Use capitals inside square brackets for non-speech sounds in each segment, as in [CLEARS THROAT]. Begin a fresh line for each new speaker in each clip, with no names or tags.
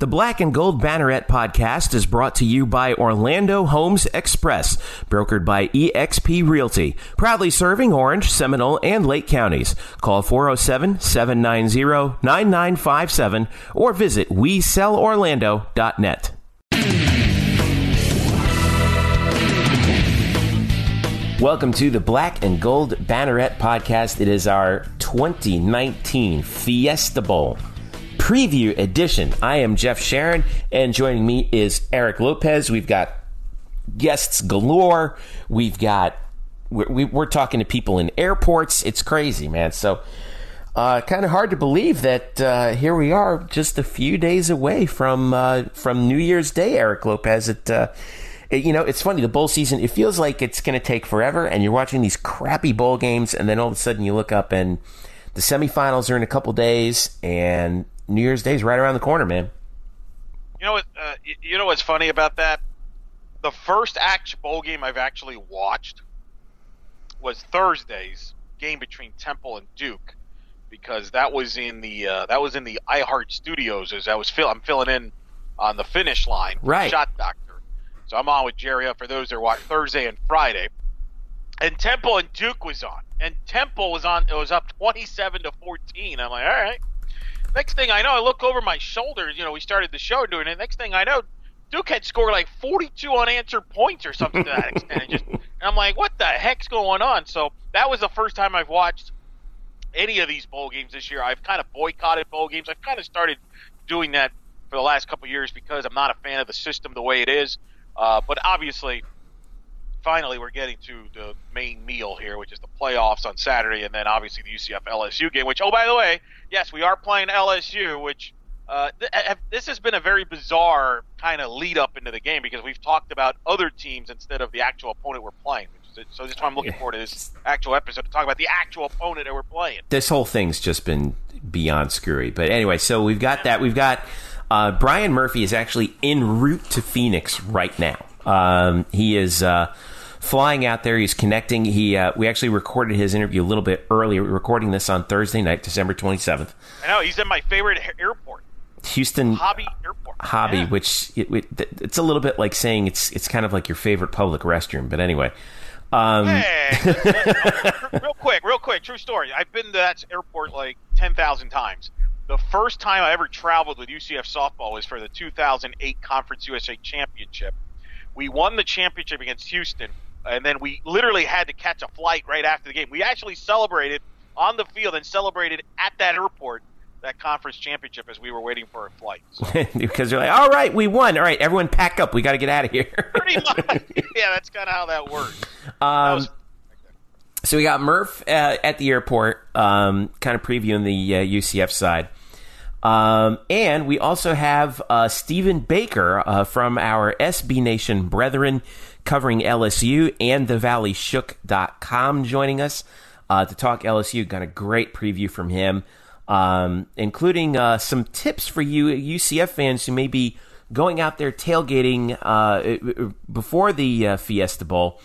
The Black and Gold Banneret podcast is brought to you by Orlando Homes Express, brokered by eXp Realty, proudly serving Orange, Seminole, and Lake counties. Call 407 790 9957 or visit WeSellOrlando.net. Welcome to the Black and Gold Banneret podcast. It is our 2019 Fiesta Bowl preview edition. I am Jeff Sharon, and joining me is Eric Lopez. We've got guests galore. We've got we're, we're talking to people in airports. It's crazy, man. So. Uh, kind of hard to believe that uh, here we are, just a few days away from uh, from New Year's Day. Eric Lopez. It, uh, it, you know, it's funny. The bowl season. It feels like it's going to take forever, and you're watching these crappy bowl games, and then all of a sudden you look up and the semifinals are in a couple days, and New Year's Day is right around the corner, man.
You know what? Uh, you know what's funny about that? The first act bowl game I've actually watched was Thursday's game between Temple and Duke, because that was in the uh, that was in the iHeart Studios. As I was fill, I'm filling in on the finish line,
right?
Shot Doctor. So I'm on with Jerry up for those that are watching Thursday and Friday, and Temple and Duke was on, and Temple was on. It was up 27 to 14. I'm like, all right Next thing I know, I look over my shoulder. You know, we started the show doing it. Next thing I know, Duke had scored like 42 unanswered points or something to that [LAUGHS] extent. And just, and I'm like, what the heck's going on? So that was the first time I've watched any of these bowl games this year. I've kind of boycotted bowl games. I've kind of started doing that for the last couple years because I'm not a fan of the system the way it is. Uh, but obviously, finally we're getting to the main meal here, which is the playoffs on Saturday, and then obviously the UCF LSU game. Which, oh by the way, yes, we are playing LSU, which uh, th- this has been a very bizarre kind of lead up into the game because we've talked about other teams instead of the actual opponent we're playing. Which is, So this is why I'm looking forward to this actual episode to talk about the actual opponent that we're playing.
This whole thing's just been beyond screwy. But anyway, so we've got that. We've got uh, Brian Murphy is actually en route to Phoenix right now. Um, he is uh, flying out there. He's connecting. He uh, we actually recorded his interview a little bit earlier. We're recording this on Thursday night, December twenty seventh.
I know he's at my favorite airport.
Houston
Hobby Airport.
Hobby, yeah. which it, it, it's a little bit like saying it's it's kind of like your favorite public restroom. But anyway,
um, hey, [LAUGHS] real quick, real quick, true story. I've been to that airport like ten thousand times. The first time I ever traveled with UCF softball was for the 2008 Conference USA Championship. We won the championship against Houston, and then we literally had to catch a flight right after the game. We actually celebrated on the field and celebrated at that airport that conference championship as we were waiting for a flight. So. [LAUGHS]
because you're like, all right, we won. All right, everyone pack up. We got to get out of here. [LAUGHS]
Pretty much. Yeah, that's kind of how that works. [LAUGHS]
Um, was- so we got Murph uh, at the airport, um, kind of previewing the uh, UCF side. Um, and we also have uh, Stephen Baker uh, from our SB Nation brethren covering LSU and the ValleyShook.com joining us uh, to talk LSU. Got a great preview from him, um, including uh, some tips for you UCF fans who may be going out there tailgating uh, before the uh, Fiesta Bowl.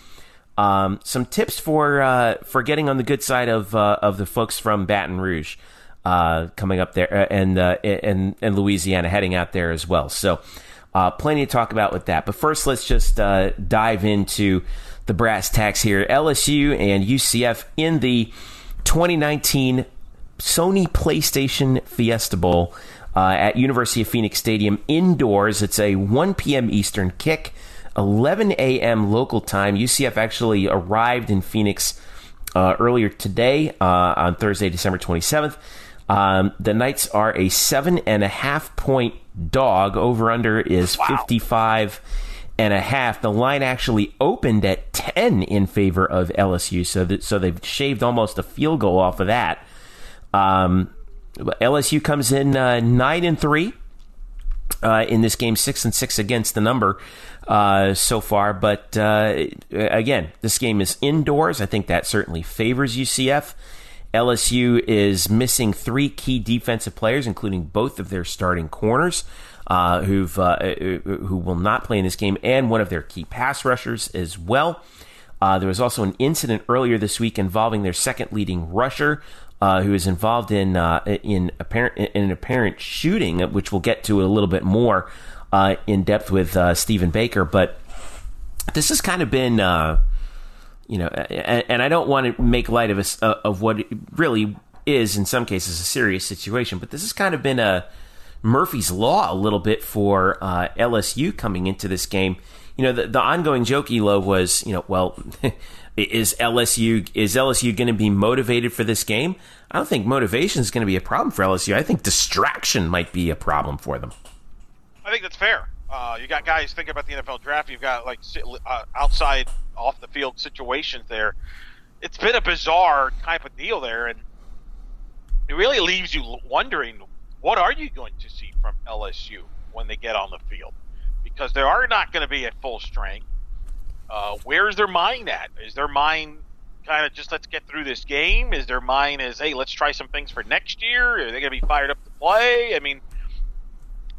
Um, some tips for uh, for getting on the good side of uh, of the folks from Baton Rouge. Coming up there and and and Louisiana heading out there as well. So uh, plenty to talk about with that. But first, let's just uh, dive into the brass tacks here. LSU and UCF in the 2019 Sony PlayStation Fiesta Bowl uh, at University of Phoenix Stadium indoors. It's a 1 p.m. Eastern kick, 11 a.m. local time. UCF actually arrived in Phoenix uh, earlier today uh, on Thursday, December 27th. Um, the Knights are a seven and a half point dog. Over under is wow. 55 and a half. The line actually opened at 10 in favor of LSU, so that, so they've shaved almost a field goal off of that. Um, LSU comes in uh, nine and three uh, in this game, six and six against the number uh, so far. But uh, again, this game is indoors. I think that certainly favors UCF. LSU is missing three key defensive players, including both of their starting corners, uh, who've uh, who will not play in this game, and one of their key pass rushers as well. Uh, there was also an incident earlier this week involving their second leading rusher, uh, who is involved in uh, in apparent in an apparent shooting, which we'll get to a little bit more uh, in depth with uh, Stephen Baker. But this has kind of been, uh, you know, and, and, I don't want to make light of a, of what really is in some cases a serious situation, but this has kind of been a Murphy's law a little bit for uh, LSU coming into this game. You know, the, the ongoing joke, Elo, was, you know, well, [LAUGHS] is LSU is LSU going to be motivated for this game? I don't think motivation is going to be a problem for LSU. I think distraction might be a problem for them.
I think that's fair. Uh, you got guys thinking about the NFL draft. You've got like uh, outside, off the field situations there. It's been a bizarre type of deal there, and it really leaves you wondering what are you going to see from LSU when they get on the field? Because they are not going to be at full strength. Uh, where's their mind at? Is their mind kind of just let's get through this game? Is their mind is hey let's try some things for next year? Are they going to be fired up to play? I mean,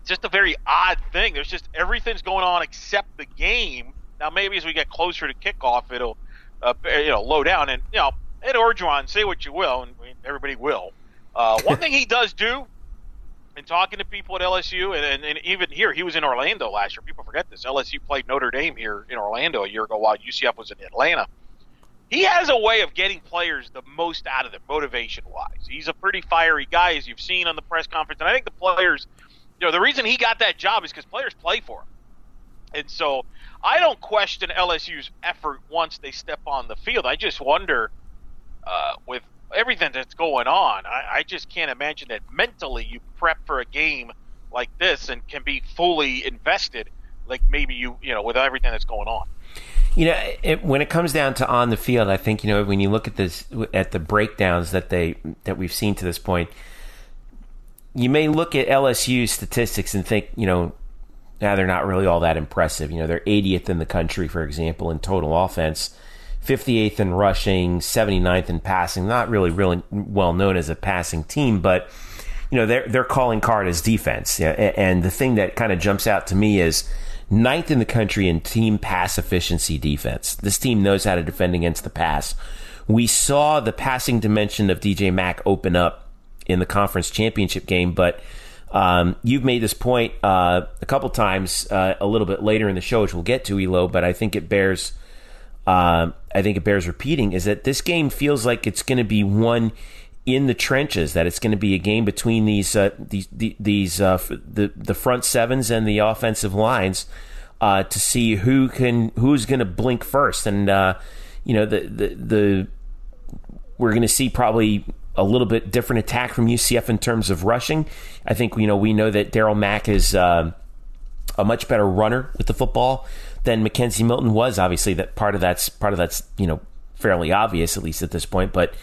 it's just a very odd thing. There's just everything's going on except the game. Now maybe as we get closer to kickoff, it'll uh, you know low down and you know Ed Orgeron, say what you will, and everybody will. Uh, one [LAUGHS] thing he does do and talking to people at LSU, and, and, and, even here, he was in Orlando last year. People forget this. LSU played Notre Dame here in Orlando a year ago while UCF was in Atlanta. He has a way of getting players the most out of them, motivation wise. He's a pretty fiery guy, as you've seen on the press conference. And I think the players, you know, the reason he got that job is because players play for him. And so I don't question LSU's effort once they step on the field. I just wonder uh, with everything that's going on. I, I just can't imagine that mentally you prep for a game like this and can be fully invested like maybe you you know with everything that's going on.
You know, it, when it comes down to on the field, I think you know when you look at this at the breakdowns that they that we've seen to this point, you may look at LSU statistics and think you know, now they're not really all that impressive. You know, they're 80th in the country, for example, in total offense. 58th in rushing, 79th in passing. Not really, really well known as a passing team, but you know their their calling card is defense. And the thing that kind of jumps out to me is ninth in the country in team pass efficiency defense. This team knows how to defend against the pass. We saw the passing dimension of DJ Mack open up in the conference championship game, but um, you've made this point uh, a couple times uh, a little bit later in the show, which we'll get to, Elo, but I think it bears uh, I think it bears repeating is that this game feels like it's going to be one in the trenches. That it's going to be a game between these uh, these these uh, the the front sevens and the offensive lines uh, to see who can who's going to blink first. And you know the the the we're going to see probably a little bit different attack from UCF in terms of rushing. I think you know we know that Darriel Mack is uh, a much better runner with the football than McKenzie Milton was. Obviously, that part of that's part of that's you know fairly obvious at least at this point. But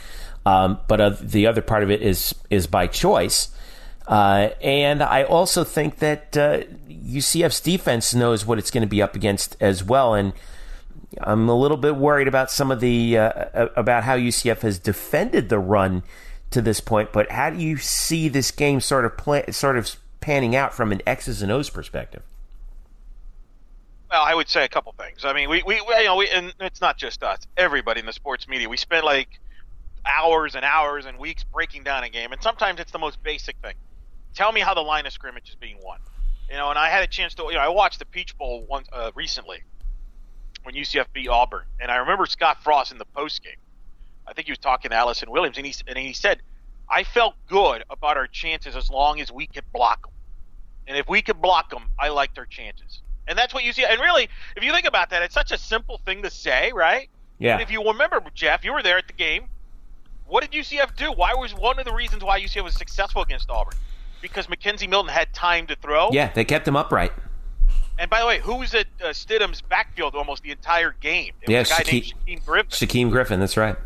um, but uh, the other part of it is is by choice. Uh, and I also think that uh, UCF's defense knows what it's going to be up against as well. And I'm a little bit worried about some of the uh, about how UCF has defended the run to this point. But how do you see this game sort of play, sort of panning out from an X's and O's perspective?
Well, I would say a couple things. I mean, we, we, we you know, we, and it's not just us. Everybody in the sports media, we spend like hours and hours and weeks breaking down a game, and sometimes it's the most basic thing. Tell me how the line of scrimmage is being won. You know, and I had a chance to, you know, I watched the Peach Bowl once uh, recently when UCF beat Auburn, and I remember Scott Frost in the post game. I think he was talking to Allison Williams, and he and he said, "I felt good about our chances as long as we could block them, and if we could block them, I liked our chances." And that's what you see. And really, if you think about that, it's such a simple thing to say, right?
Yeah.
But if you remember, Jeff, you were there at the game. What did UCF do? Why was one of the reasons why UCF was successful against Auburn? Because McKenzie Milton had time to throw.
Yeah, they kept him upright.
And by the way, who was at uh, Stidham's backfield almost the entire game?
It yeah, was a guy named Shaquem Griffin. Shaquem Griffin, that's right.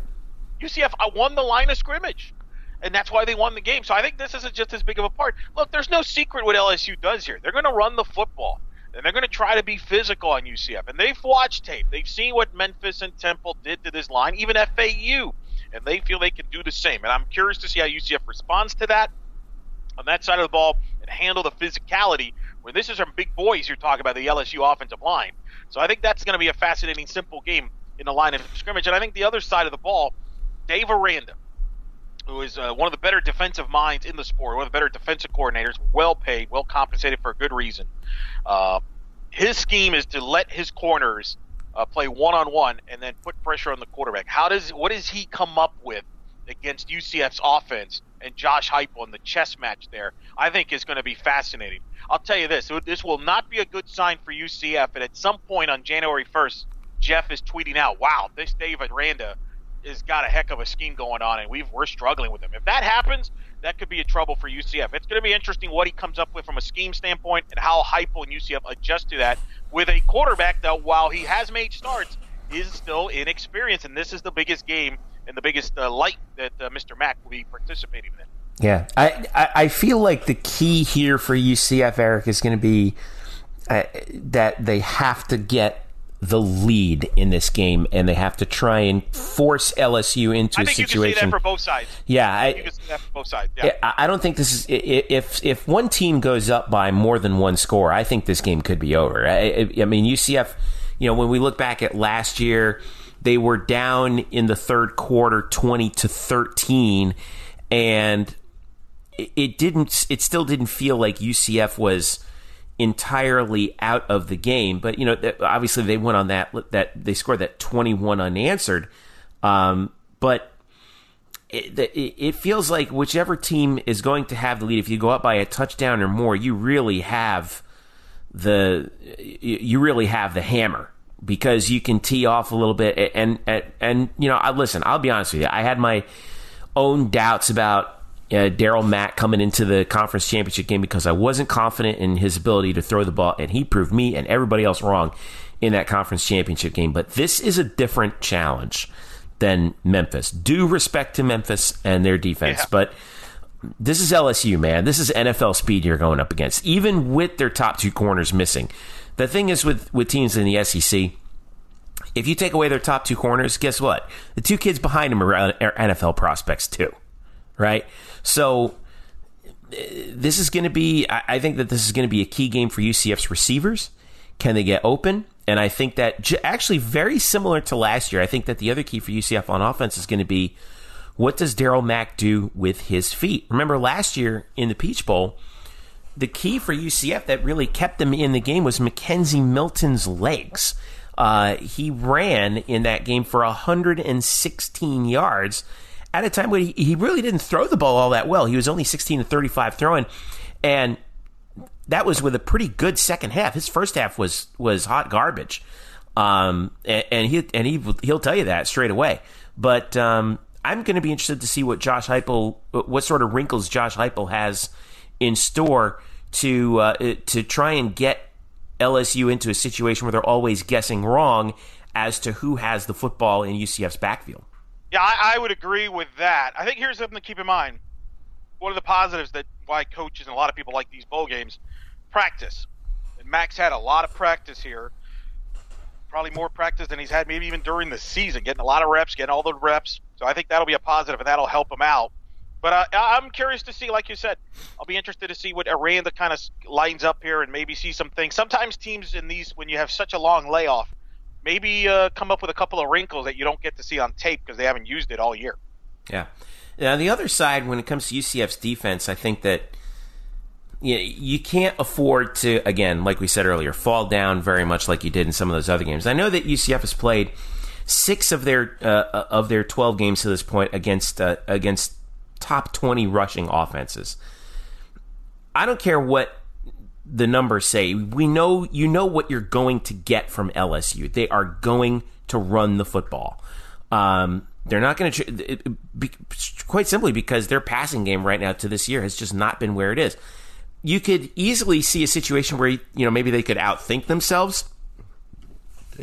UCF uh, won the line of scrimmage, and that's why they won the game. So I think this isn't just as big of a part. Look, there's no secret what LSU does here. They're going to run the football and they're going to try to be physical on UCF. And they've watched tape. They've seen what Memphis and Temple did to this line, even FAU, and they feel they can do the same. And I'm curious to see how UCF responds to that on that side of the ball and handle the physicality. when this is some big boys you're talking about the LSU offensive line. So I think that's going to be a fascinating, simple game in the line of scrimmage. And I think the other side of the ball, Dave Aranda, who is uh, one of the better defensive minds in the sport, one of the better defensive coordinators, well paid, well compensated for a good reason. Uh, his scheme is to let his corners uh, play one on one and then put pressure on the quarterback. How does what does he come up with against UCF's offense and Josh Heupel and the chess match there? I think is going to be fascinating. I'll tell you this: this will not be a good sign for UCF. And at some point on January 1st, Jeff is tweeting out, "Wow, this Dave Aranda has got a heck of a scheme going on, and we we're struggling with him." If that happens, that could be a trouble for UCF. It's going to be interesting what he comes up with from a scheme standpoint and how Heupel and UCF adjust to that with a quarterback that, while he has made starts, is still inexperienced, and this is the biggest game and the biggest uh, light that uh, Mr. Mack will be participating in.
Yeah, I, I, I feel like the key here for UCF, Eric, is going to be uh, that they have to get the lead in this game, and they have to try and force LSU into
I
a
think
situation.
you can see that for both sides.
Yeah, I,
You can see that for both sides. Yeah.
I don't think this is if if one team goes up by more than one score, I think this game could be over. I, I- mean, UCF. You know, when we look back at last year, they were down in the third quarter, twenty to thirteen, and it didn't. It still didn't feel like UCF was entirely out of the game. But you know, obviously they went on that that they scored that twenty one unanswered. Um, but it, it feels like whichever team is going to have the lead, if you go up by a touchdown or more, you really have the you really have the hammer because you can tee off a little bit and and and you know I listen I'll be honest with you I had my own doubts about uh, Darriel Mack coming into the conference championship game because I wasn't confident in his ability to throw the ball and he proved me and everybody else wrong in that conference championship game but this is a different challenge than Memphis due respect to Memphis and their defense
Yeah.
but this is LSU, man. This is NFL speed you're going up against, even with their top two corners missing. The thing is with, with teams in the SEC, if you take away their top two corners, guess what? The two kids behind them are NFL prospects too, right? So uh, this is going to be. I think that this is going to be a key game for UCF's receivers. Can they get open? And I think that actually very similar to last year. I think that the other key for UCF on offense is going to be what does Darriel Mack do with his feet? Remember last year in the Peach Bowl, the key for UCF that really kept them in the game was McKenzie Milton's legs. Uh, he ran in that game for 116 yards at a time when he, he really didn't throw the ball all that well. He was only 16 to 35 throwing, and that was with a pretty good second half. His first half was was hot garbage, um, and, and he and he he'll tell you that straight away. But um, I'm going to be interested to see what Josh Heupel, what sort of wrinkles Josh Heupel has in store to uh, to try and get LSU into a situation where they're always guessing wrong as to who has the football in UCF's backfield.
Yeah, I, I would agree with that. I think here's something to keep in mind. One of the positives that why coaches and a lot of people like these bowl games, practice. And Max had a lot of practice here. Probably more practice than he's had maybe even during the season, getting a lot of reps, getting all the reps. So I think that'll be a positive and that'll help him out. But uh, I'm curious to see, like you said, I'll be interested to see what Aranda kind of lines up here and maybe see some things. Sometimes teams in these, when you have such a long layoff, maybe uh, come up with a couple of wrinkles that you don't get to see on tape because they haven't used it all year.
Yeah. Now the other side, when it comes to UCF's defense, I think that you, you can't afford to, again, like we said earlier, fall down very much like you did in some of those other games. I know that UCF has played six of their uh, of their twelve games to this point against uh, against top twenty rushing offenses. I don't care what the numbers say. We know you know what you're going to get from LSU. They are going to run the football. Um, they're not going to, quite simply because their passing game right now to this year has just not been where it is. You could easily see a situation where you know maybe they could outthink themselves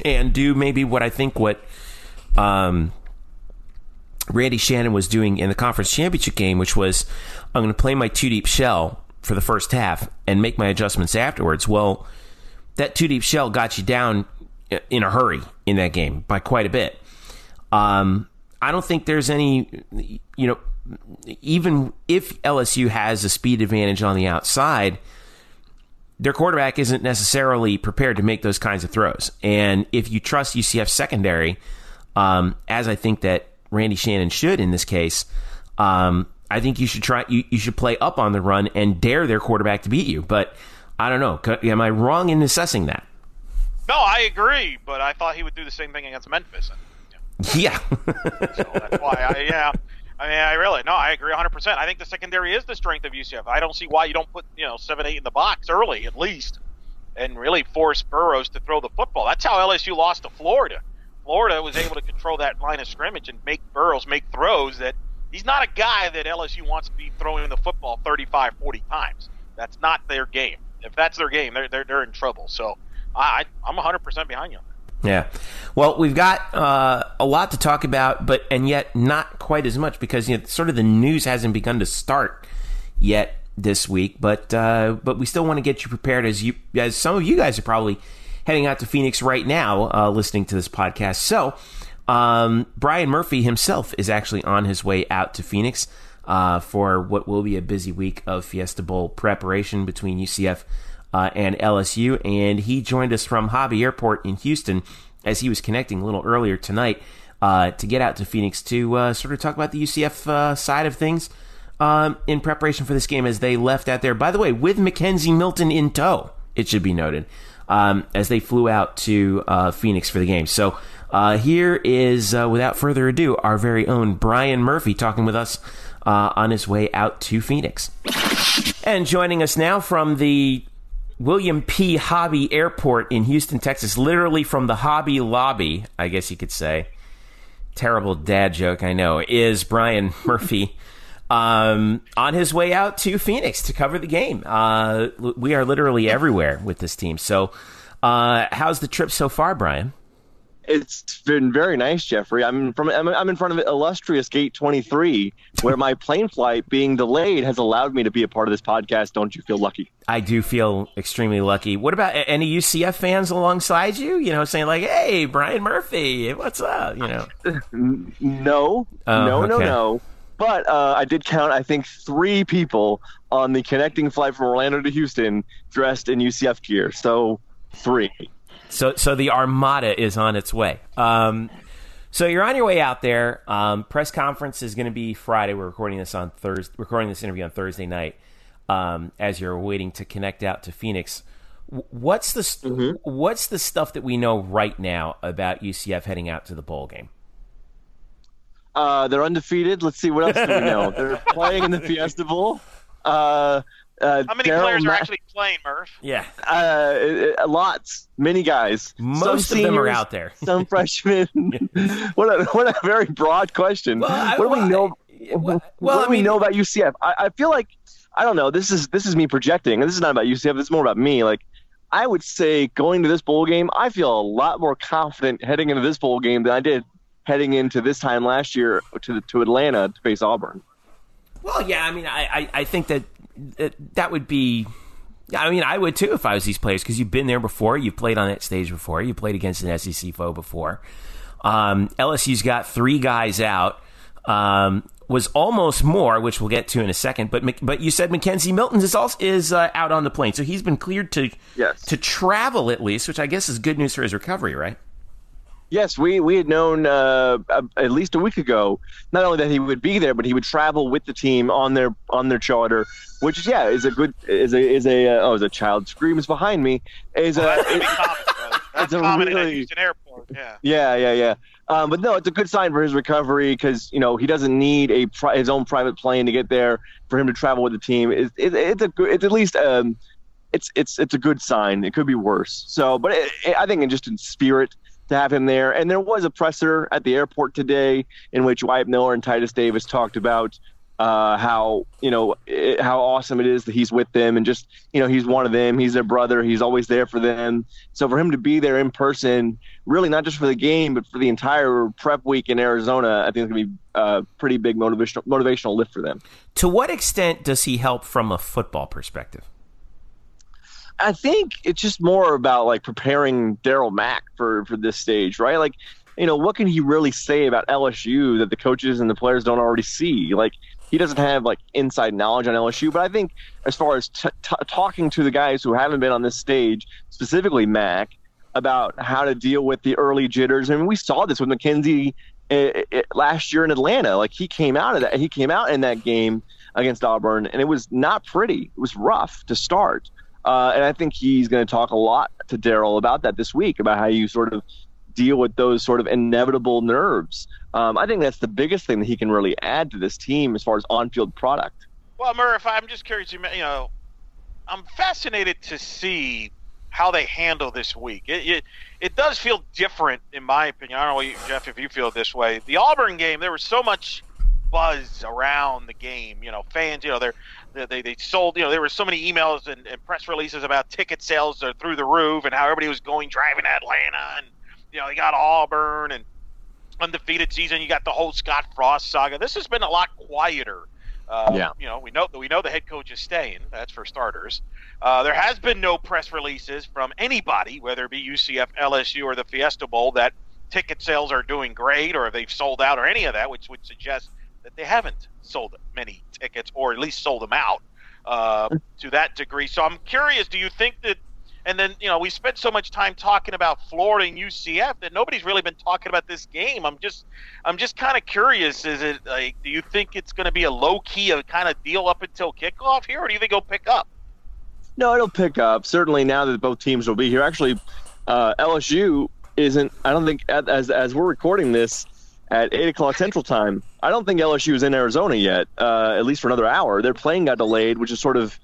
and do maybe what I think what um, Randy Shannon was doing in the conference championship game, which was I'm going to play my two deep shell for the first half and make my adjustments afterwards. Well, that two deep shell got you down in a hurry in that game by quite a bit. Um, I don't think there's any, you know, even if LSU has a speed advantage on the outside, their quarterback isn't necessarily prepared to make those kinds of throws. And if you trust UCF secondary, um, as I think that Randy Shannon should in this case, Um, I think you should try. You, you should play up on the run and dare their quarterback to beat you. But I don't know. Am I wrong in assessing that?
No, I agree. But I thought he would do the same thing against Memphis.
And, yeah.
so that's why. I, yeah. I mean, I really no, I agree 100. percent I think the secondary is the strength of UCF. I don't see why you don't put you know seven, eight in the box early at least, and really force Burrows to throw the football. That's how LSU lost to Florida. Florida was able to control that line of scrimmage and make Burroughs make throws that he's not a guy that LSU wants to be throwing the football 35, 40 times. That's not their game. If that's their game, they're they're, they're in trouble. So I I'm 100 percent behind you on that.
Yeah. Well, we've got uh, a lot to talk about, but and yet not quite as much because you know, sort of the news hasn't begun to start yet this week. But uh, but we still want to get you prepared as you as some of you guys are probably heading out to Phoenix right now, uh, listening to this podcast. So um, Brian Murphy himself is actually on his way out to Phoenix uh, for what will be a busy week of Fiesta Bowl preparation between UCF uh, and LSU. And he joined us from Hobby Airport in Houston as he was connecting a little earlier tonight uh, to get out to Phoenix to uh, sort of talk about the UCF uh, side of things um, in preparation for this game as they left out there. By the way, with McKenzie Milton in tow, it should be noted, um, as they flew out to uh, Phoenix for the game. So uh, here is, without further ado, our very own Brian Murphy talking with us on his way out to Phoenix. And joining us now from the William P. Hobby Airport in Houston, Texas, literally from the Hobby lobby, I guess you could say. Terrible dad joke, I know, is Brian [LAUGHS] Murphy um, on his way out to Phoenix to cover the game. Uh, we are literally everywhere with this team. So, uh, how's the trip so far, Brian?
It's been very nice, Jeffrey. I'm from I'm in front of illustrious Gate 23, where my plane flight being delayed has allowed me to be a part of this podcast. Don't you feel lucky?
I do feel extremely lucky. What about any UCF fans alongside you? You know, saying like, "Hey, Brian Murphy, what's up?" You know, [LAUGHS]
no, oh, no, okay. no, no. But uh, I did count, I think, three people on the connecting flight from Orlando to Houston dressed in UCF gear. So three.
So, so the armada is on its way. Um, so you're on your way out there. Um, press conference is going to be Friday. We're recording this on Thursday. Recording this interview on Thursday night. Um, as you're waiting to connect out to Phoenix, what's the mm-hmm. what's the stuff that we know right now about UCF heading out to the bowl game?
Uh, they're undefeated. Let's see what else do we know. they're playing in the Fiesta Bowl. Uh,
uh, How many Darryl players Ma- are actually playing, Murph?
Yeah,
uh, uh lots, many guys.
Most some of seniors, them are out there. [LAUGHS]
some freshmen. [LAUGHS] what a what a very broad question. Well, I, what do we know? Well, what do I mean, we know about UCF? I, I feel like I don't know. This is this is me projecting. This is not about UCF. This is more about me. Like I would say, going to this bowl game, I feel a lot more confident heading into this bowl game than I did heading into this time last year to to Atlanta to face Auburn.
Well, yeah, I mean, I, I, I think that that would be. I mean, I would too if I was these players because you've been there before. You've played on that stage before. You played against an SEC foe before. Um, LSU's got three guys out. Um, was almost more, which we'll get to in a second. But but you said McKenzie Milton is also is uh, out on the plane, so he's been cleared to
yes.
to travel at least, which I guess is good news for his recovery, right?
Yes, we, we had known uh, at least a week ago not only that he would be there, but he would travel with the team on their on their charter, which yeah is a good is a is a uh, oh is a child screams behind me is a [LAUGHS]
that's, it, common, really, at Houston Airport yeah.
Yeah yeah yeah. Um, but no it's a good sign for his recovery because you know he doesn't need a pri- his own private plane to get there for him to travel with the team. It, it, it's a good it's at least um, it's it's it's a good sign. It could be worse. So but it, I think in just in spirit to have him there. And there was a presser at the airport today in which Wyatt Miller and Titus Davis talked about uh, how you know it, how awesome it is that he's with them and just you know he's one of them. He's their brother. He's always there for them. So for him to be there in person, really not just for the game but for the entire prep week in Arizona, I think it's gonna be a pretty big motivational motivational lift for them.
To what extent does he help from a football perspective?
I think it's just more about like preparing Darriel Mack for for this stage, right? Like, you know, what can he really say about LSU that the coaches and the players don't already see? Like, he doesn't have like inside knowledge on LSU, but I think as far as t- t- talking to the guys who haven't been on this stage, specifically Mack, about how to deal with the early jitters. I mean, we saw this with McKenzie it, it, last year in Atlanta. Like he came out of that, he came out in that game against Auburn, and it was not pretty. It was rough to start. Uh, and I think he's going to talk a lot to Darriel about that this week, about how you sort of deal with those sort of inevitable nerves. Um, I think that's the biggest thing that he can really add to this team as far as on-field product.
Well, Murph, I'm just curious. You know, I'm fascinated to see how they handle this week. It, it, it does feel different, in my opinion. I don't know, Jeff, if you feel this way. The Auburn game, there was so much buzz around the game. You know, fans, you know, they're they, they sold, you know, there were so many emails and, and press releases about ticket sales are through the roof and how everybody was going driving to Atlanta and, you know, they got Auburn and undefeated season. You got the whole Scott Frost saga. This has been a lot quieter. Uh, yeah. You know, we know that we know the head coach is staying. That's for starters. Uh, there has been no press releases from anybody, whether it be UCF, LSU, or the Fiesta Bowl, that ticket sales are doing great or they've sold out or any of that, which would suggest that they haven't sold many tickets or at least sold them out uh, to that degree. So I'm curious, do you think that? And then you know we spent so much time talking about Florida and UCF that nobody's really been talking about this game. I'm just I'm just kind of curious. Is it like do you think it's going to be a low key kind of deal up until kickoff here, or do you think it'll pick up?
No, it'll pick up. Certainly now that both teams will be here. Actually, uh, LSU isn't. I don't think as as we're recording this at eight o'clock Central Time. I don't think LSU is in Arizona yet, uh, at least for another hour. Their plane got delayed, which is sort of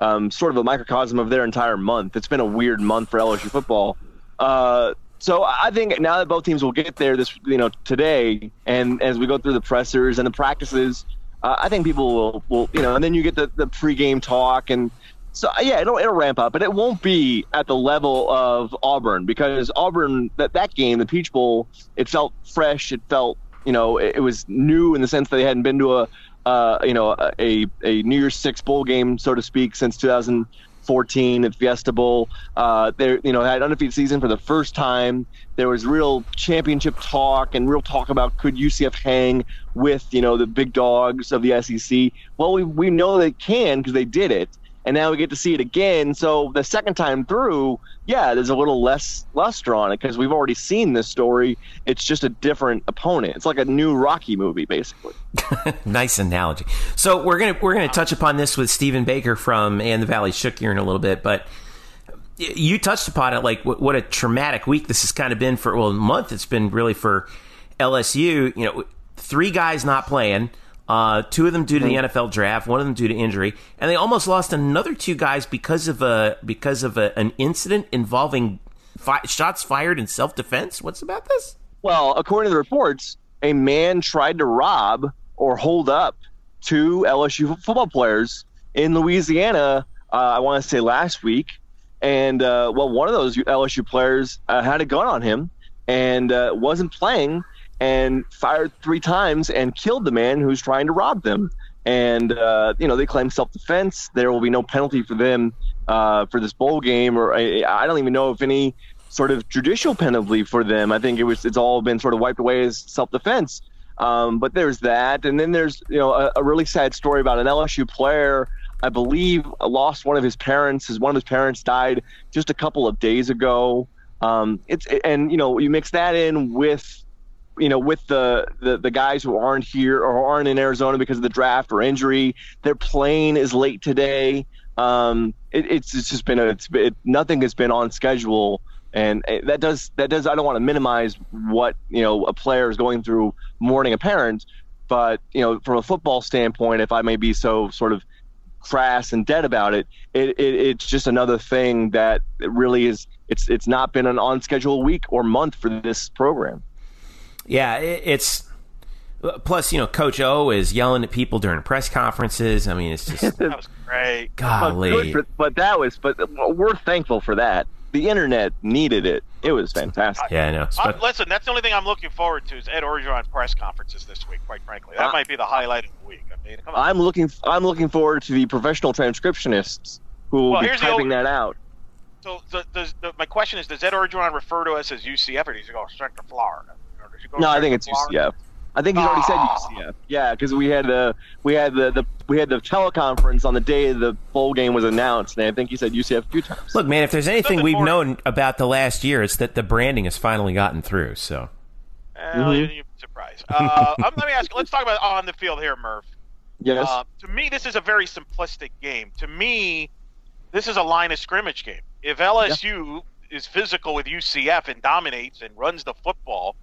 um, sort of a microcosm of their entire month. It's been a weird month for LSU football. Uh, so I think now that both teams will get there this you know today, and as we go through the pressers and the practices, uh, I think people will will you know, and then you get the the pregame talk and. So yeah, it'll it'll ramp up, but it won't be at the level of Auburn because Auburn that that game, the Peach Bowl, it felt fresh, it felt you know it, it was new in the sense that they hadn't been to a uh, you know, a, a New Year's Six bowl game, so to speak, since 2014 at Fiesta Bowl. Uh, they, you know, had an undefeated season for the first time. There was real championship talk and real talk about could UCF hang with, you know, the big dogs of the SEC. Well, we, we know they can because they did it and now we get to see it again. So the second time through, yeah, there's a little less luster on it because we've already seen this story. It's just a different opponent. It's like a new Rocky movie, basically. [LAUGHS]
nice analogy. So we're gonna we're gonna touch upon this with Stephen Baker from and the Valley Shook here in a little bit, but you touched upon it like what a traumatic week this has kind of been for well a month. It's been really for LSU. You know, three guys not playing. Uh, two of them due to the NFL draft, one of them due to injury, and they almost lost another two guys because of a because of a, an incident involving fi- shots fired in self defense. What's about this?
Well, according to the reports, a man tried to rob or hold up two LSU football players in Louisiana. Uh, I want to say last week, and uh, well, one of those LSU players uh, had a gun on him and uh, wasn't playing and fired three times and killed the man who's trying to rob them. And uh, you know they claim self-defense. There will be no penalty for them uh, for this bowl game, or I, I, don't even know if any sort of judicial penalty for them. I think it was it's all been sort of wiped away as self-defense. Um, but there's that, and then there's you know a, a really sad story about an LSU player. I believe lost one of his parents. His one of his parents died just a couple of days ago. Um, it's and you know you mix that in with you know, with the, the, the guys who aren't here or aren't in Arizona because of the draft or injury, their plane is late today. Um, it, it's, it's just been a, it's it, nothing has been on schedule, and that does that does I don't want to minimize what you know a player is going through mourning a parent, but you know from a football standpoint, if I may be so sort of crass and dead about it, it, it it's just another thing that really is it's it's not been an on schedule week or month for this program.
Yeah, it, it's plus you know Coach O is yelling at people during press conferences. I mean, it's just [LAUGHS]
that was great.
Golly,
but, for, but that was but we're thankful for that. The internet needed it. It was fantastic.
Yeah, I know.
But, listen, that's the only thing I'm looking forward to is Ed Orgeron press conferences this week. Quite frankly, that uh, might be the highlight of the week. I mean,
I'm looking. I'm looking forward to the professional transcriptionists who will well, be typing that out.
So, the, the, the, my question is: Does Ed Orgeron refer to us as UCF, or does he go straight to Florida?
No, I think it's UCF. I think he's already said UCF. Yeah, because we had the we had the, the we had the teleconference on the day the bowl game was announced, and I think he said UCF a few times.
Look, man, if there's anything we've known about the last year, it's that the branding has finally gotten through. So.
Uh, Well, mm-hmm. you're surprised. Uh, um, let me ask. Let's talk about on the field here, Murph.
Yes. Uh,
to me, this is a very simplistic game. To me, this is a line of scrimmage game. If LSU yeah. is physical with UCF and dominates and runs the football,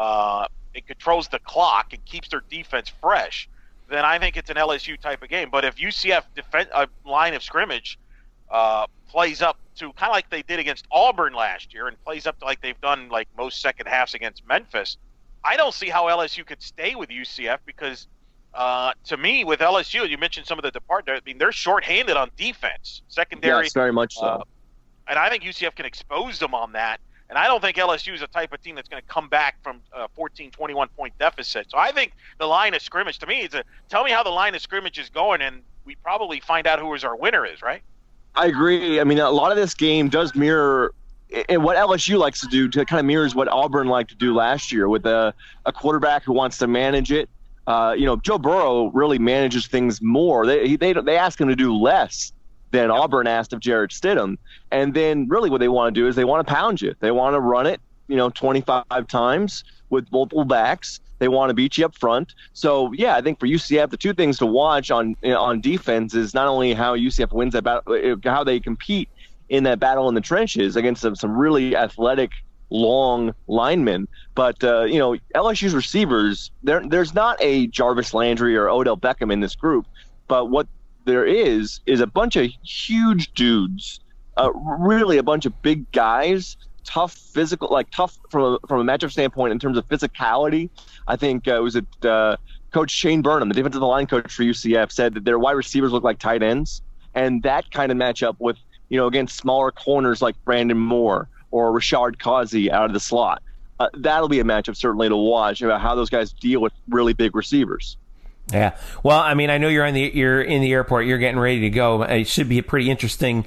uh, it controls the clock and keeps their defense fresh, then I think it's an LSU type of game. But if UCF defend a line of scrimmage uh, plays up to kind of like they did against Auburn last year and plays up to like they've done like most second halves against Memphis, I don't see how LSU could stay with UCF because uh, to me, with LSU, you mentioned some of the department. I mean, they're shorthanded on defense, secondary.
Yes, very much so. Uh,
and I think UCF can expose them on that. And I don't think LSU is a type of team that's going to come back from a 14, 21 point deficit. So I think the line of scrimmage, to me, is a tell me how the line of scrimmage is going, and we probably find out who is our winner is, right?
I agree. I mean, a lot of this game does mirror and what LSU likes to do to kind of mirrors what Auburn liked to do last year with a, a quarterback who wants to manage it. Uh, you know, Joe Burrow really manages things more. They, they, they ask him to do less than Auburn asked of Jarrett Stidham. And then really what they want to do is they want to pound you. They want to run it, you know, 25 times with multiple backs. They want to beat you up front. So yeah, I think for UCF, the two things to watch on on defense is not only how UCF wins that battle, uh, how they compete in that battle in the trenches against some, some really athletic, long linemen. But uh, you know, LSU's receivers, there there's not a Jarvis Landry or Odell Beckham in this group. But what there is is a bunch of huge dudes, uh, really a bunch of big guys tough physical, like tough from a, from a matchup standpoint in terms of physicality. I think uh, it was it uh, Coach Shane Burnham, the defensive line coach for UCF, said that their wide receivers look like tight ends, and that kind of matchup with you know against smaller corners like Brandon Moore or Rashard Causey out of the slot. Uh, that'll be a matchup certainly to watch about how those guys deal with really big receivers.
Yeah. Well, I mean, I know you're in the you're in the airport. You're getting ready to go. It should be a pretty interesting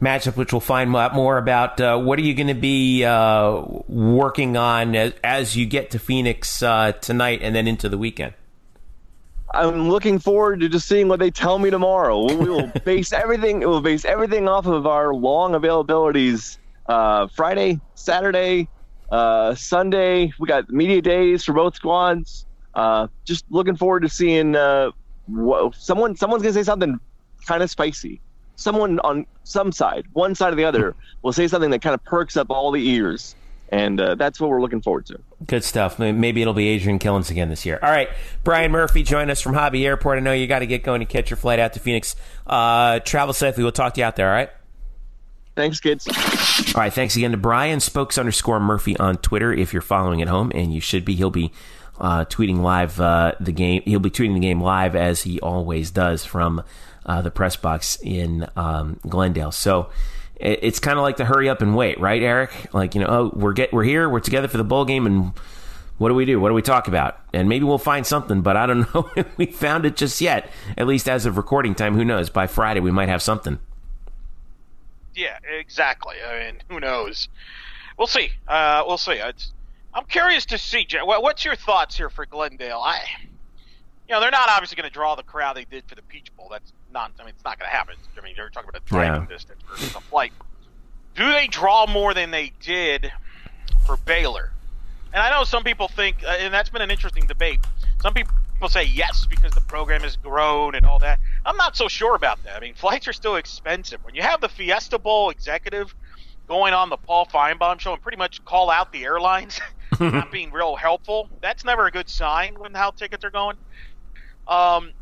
matchup, which we'll find out more about. Uh, what are you going to be uh, working on as, as, you get to Phoenix uh, tonight and then into the weekend?
I'm looking forward to just seeing what they tell me tomorrow. We will [LAUGHS] base everything. We'll base everything off of our long availabilities. Uh, Friday, Saturday, uh, Sunday. We got media days for both squads. Uh, just looking forward to seeing what, someone. Someone's gonna say something kind of spicy someone on some side, one side or the other, will say something that kind of perks up all the ears. And uh, that's what we're looking forward to.
Good stuff. Maybe it'll be Adrian Killins again this year. All right. Brian Murphy, join us from Hobby Airport. I know you got to get going to catch your flight out to Phoenix. Uh, travel safely. We'll talk to you out there, all right?
Thanks, kids.
All right. Thanks again to Brian Spokes underscore Murphy on Twitter if you're following at home, and you should be. He'll be uh, tweeting live uh, the game. He'll be tweeting the game live as he always does from uh, the press box in um, Glendale. So it, it's kind of like the hurry up and wait, right, Eric? Like you know, oh, we're get we're here, we're together for the bowl game, and what do we do? What do we talk about? And maybe we'll find something, but I don't [LAUGHS] know if we found it just yet. At least as of recording time, who knows? By Friday, we might have something.
Yeah, exactly. I mean, who knows? We'll see. Uh, we'll see. It's, I'm curious to see. Jay. What's your thoughts here for Glendale? I, you know, they're not obviously going to draw the crowd they did for the Peach Bowl. That's not. I mean, it's not going to happen. I mean, you're talking about a driving yeah. distance versus a flight. Do they draw more than they did for Baylor? And I know some people think, uh, and that's been an interesting debate. Some people say yes because the program has grown and all that. I'm not so sure about that. I mean, flights are still expensive. When you have the Fiesta Bowl executive going on the Paul Finebaum show and pretty much call out the airlines [LAUGHS] [LAUGHS] not being real helpful, that's never a good sign when how tickets are going. Um,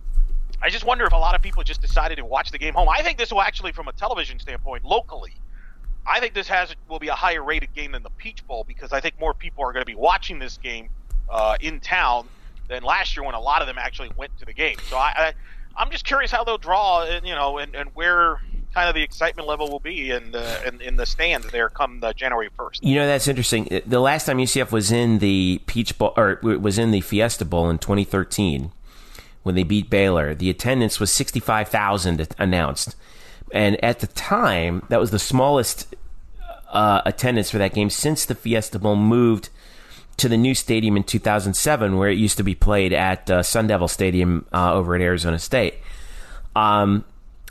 I just wonder if a lot of people just decided to watch the game home. I think this will actually, from a television standpoint, locally, I think this has will be a higher rated game than the Peach Bowl because I think more people are going to be watching this game uh, in town than last year when a lot of them actually went to the game. So I, I I'm just curious how they'll draw, and you know, and, and where kind of the excitement level will be in the in, in the stands there come the January first.
You know that's interesting. The last time UCF was in the Peach Bowl or was in the Fiesta Bowl in 2013 when they beat Baylor. The attendance was 65,000 announced. And at the time, that was the smallest uh, attendance for that game since the Fiesta Bowl moved to the new stadium in 2007, where it used to be played at uh, Sun Devil Stadium uh, over at Arizona State. Um,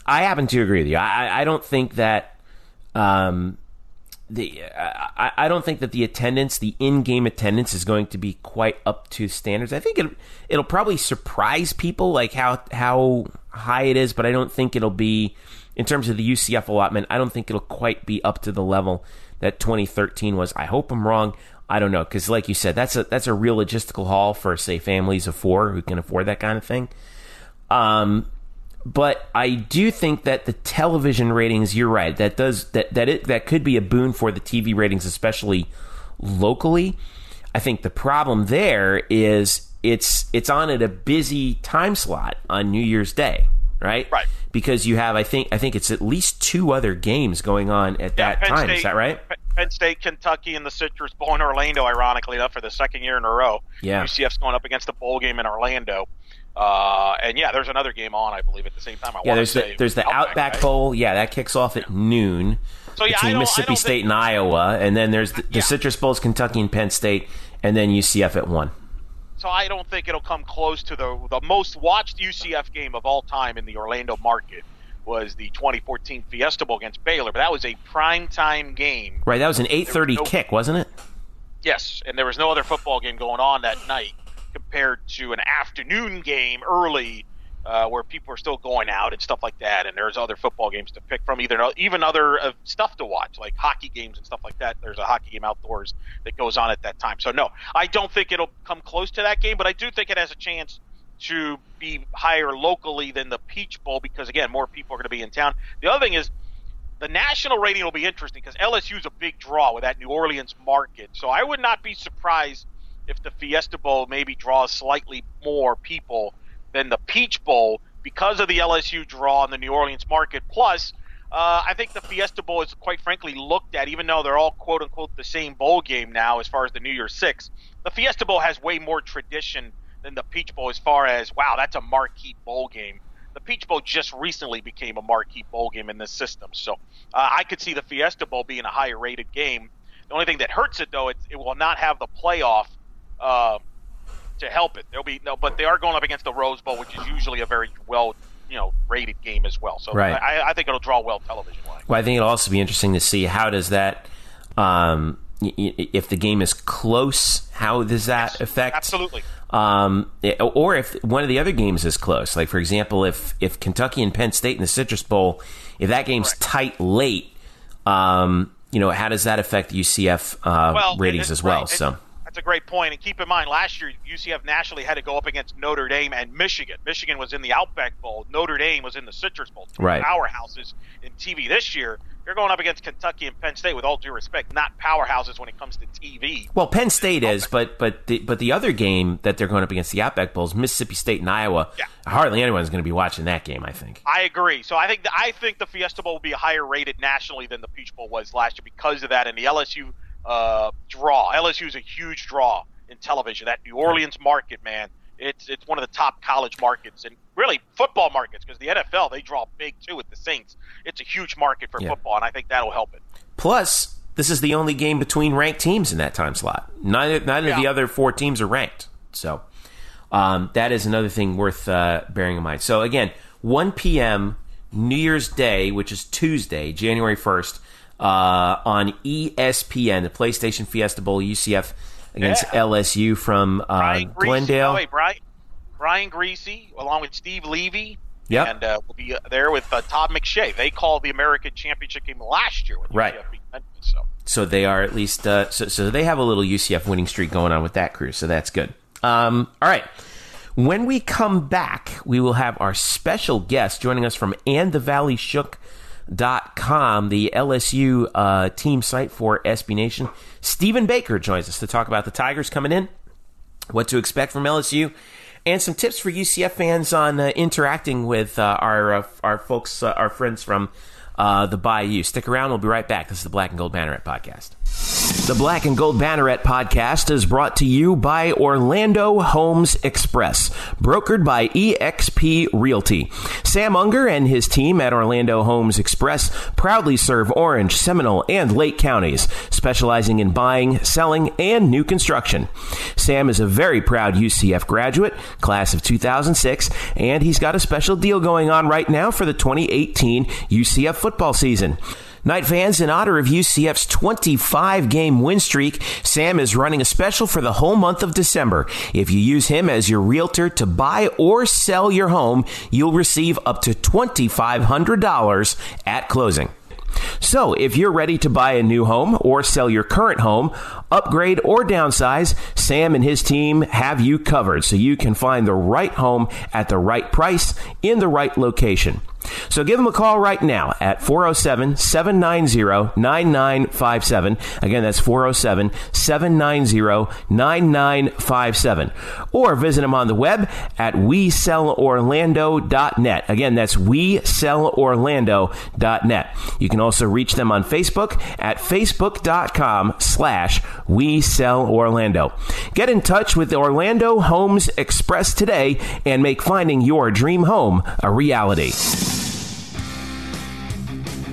I happen to agree with you. I, I don't think that um, the I, I don't think that the attendance, the in-game attendance, is going to be quite up to standards. I think it it'll probably surprise people like how how high it is, but I don't think it'll be in terms of the UCF allotment. I don't think it'll quite be up to the level that 2013 was. I hope I'm wrong. I don't know because, like you said, that's a that's a real logistical haul for say families of four who can afford that kind of thing. Um, but I do think that the television ratings, you're right, that does that that it that could be a boon for the TV ratings, especially locally. I think the problem there is it's it's on at a busy time slot on New Year's Day, right?
Right.
Because you have, I think, I think it's at least two other games going on at
Yeah,
that
Penn
time.
State,
Is that right?
Penn State, Kentucky, and the Citrus Bowl in Orlando, ironically enough, for the second year in a row.
Yeah.
UCF's going up against the bowl game in Orlando. Uh, and yeah, there's another game on, I believe, at the same time. I
Yeah, there's the there's the Outback,
right?
Bowl. Yeah, that kicks off at noon
So yeah,
between Mississippi State and Iowa, and then there's the, the
Yeah.
Citrus Bowls, Kentucky and Penn State, and then UCF at one.
So I don't think it'll come close to the the most watched UCF game of all time in the Orlando market was the 2014 Fiesta Bowl against Baylor, but that was a prime time game.
Right, that was an 8:30
no-
kick, wasn't it?
Yes, and there was no other football game going on that night compared to an afternoon game early uh, where people are still going out and stuff like that. And there's other football games to pick from, either even other uh, stuff to watch, like hockey games and stuff like that. There's a hockey game outdoors that goes on at that time. So no, I don't think it'll come close to that game, but I do think it has a chance to be higher locally than the Peach Bowl because again, more people are going to be in town. The other thing is the national rating will be interesting because LSU is a big draw with that New Orleans market. So I would not be surprised if the Fiesta Bowl maybe draws slightly more people than the Peach Bowl because of the LSU draw in the New Orleans market. Plus, uh, I think the Fiesta Bowl is quite frankly looked at, even though they're all quote unquote the same bowl game now as far as the New Year's Six. The Fiesta Bowl has way more tradition than the Peach Bowl as far as wow, that's a marquee bowl game. The Peach Bowl just recently became a marquee bowl game in this system, so uh, I could see the Fiesta Bowl being a higher rated game. The only thing that hurts it though, it, it will not have the playoff uh, to help it. There'll be no, but they are going up against the Rose Bowl, which is usually a very well, you know, rated game as well. So
Right.
I, I think it'll draw well television wise.
Well, I think it'll also be interesting to see how does that, um, if the game is close, how does that affect?
Absolutely.
Um, or if one of the other games is close, like for example, if if Kentucky and Penn State in the Citrus Bowl, if that game's
Correct.
tight late, um, you know, how does that affect UCF uh,
well,
ratings as well?
right,
So
that's a great point. And keep in mind, last year UCF nationally had to go up against Notre Dame and Michigan. Michigan was in the Outback Bowl. Notre Dame was in the Citrus Bowl. Two
Right.
Powerhouses in TV this year. You're going up against Kentucky and Penn State. With all due respect, not powerhouses when it comes to TV.
Well, Penn State is, but but the, but the other game that they're going up against the Outback Bowl is Mississippi State and Iowa.
Yeah.
Hardly anyone's going to be watching that game. I think.
I agree. So I think the, I think the Fiesta Bowl will be higher rated nationally than the Peach Bowl was last year because of that and the LSU uh, draw. LSU is a huge draw in television. That New Orleans market, man, it's it's one of the top college markets and really football markets because the NFL they draw big too with the Saints. It's a huge market for
Yeah.
football, and I think that'll help it.
Plus, this is the only game between ranked teams in that time slot. Neither neither of the other four teams are ranked. So um, that is another thing worth uh, bearing in mind. So again, 1 p.m. New Year's Day, which is Tuesday, January 1st, uh, on ESPN, the PlayStation Fiesta Bowl, UCF against
Yeah.
LSU from uh,
Brian Griese,
Glendale.
Oh, wait, Brian, Brian Griese, along with Steve Levy.
Yep.
And uh, we'll be uh, there with uh, Todd McShay. They called the American Championship game last year with
Right.
UCF So
so they are at least uh, so, so they have a little UCF winning streak going on with that crew. So that's good. Um, all right. When we come back, we will have our special guest joining us from And the LSU uh, team site for SB Nation. Stephen Baker joins us to talk about the Tigers coming in, what to expect from LSU, and some tips for UCF fans on uh, interacting with uh, our uh, our folks, uh, our friends from uh, the Bayou. Stick around; we'll be right back. This is the Black and Gold Banneret podcast. The Black and Gold Banneret podcast is brought to you by Orlando Homes Express, brokered by eXp Realty. Sam Unger and his team at Orlando Homes Express proudly serve Orange, Seminole, and Lake counties, specializing in buying, selling, and new construction. Sam is a very proud UCF graduate, class of 2006, and he's got a special deal going on right now for the 2018 UCF football season. Knight fans, in honor of UCF's 25 game win streak, Sam is running a special for the whole month of December. If you use him as your realtor to buy or sell your home, you'll receive up to $2,500 at closing. So, if you're ready to buy a new home or sell your current home, upgrade or downsize, Sam and his team have you covered so you can find the right home at the right price in the right location. So give them a call right now at 407 790 9957. Again, that's 407 790 9957. Or visit them on the web at WeSellOrlando.net. Again, that's WeSellOrlando.net. You can also reach them on Facebook at Facebook.com slash WeSellOrlando. Get in touch with Orlando Homes Express today and make finding your dream home a reality.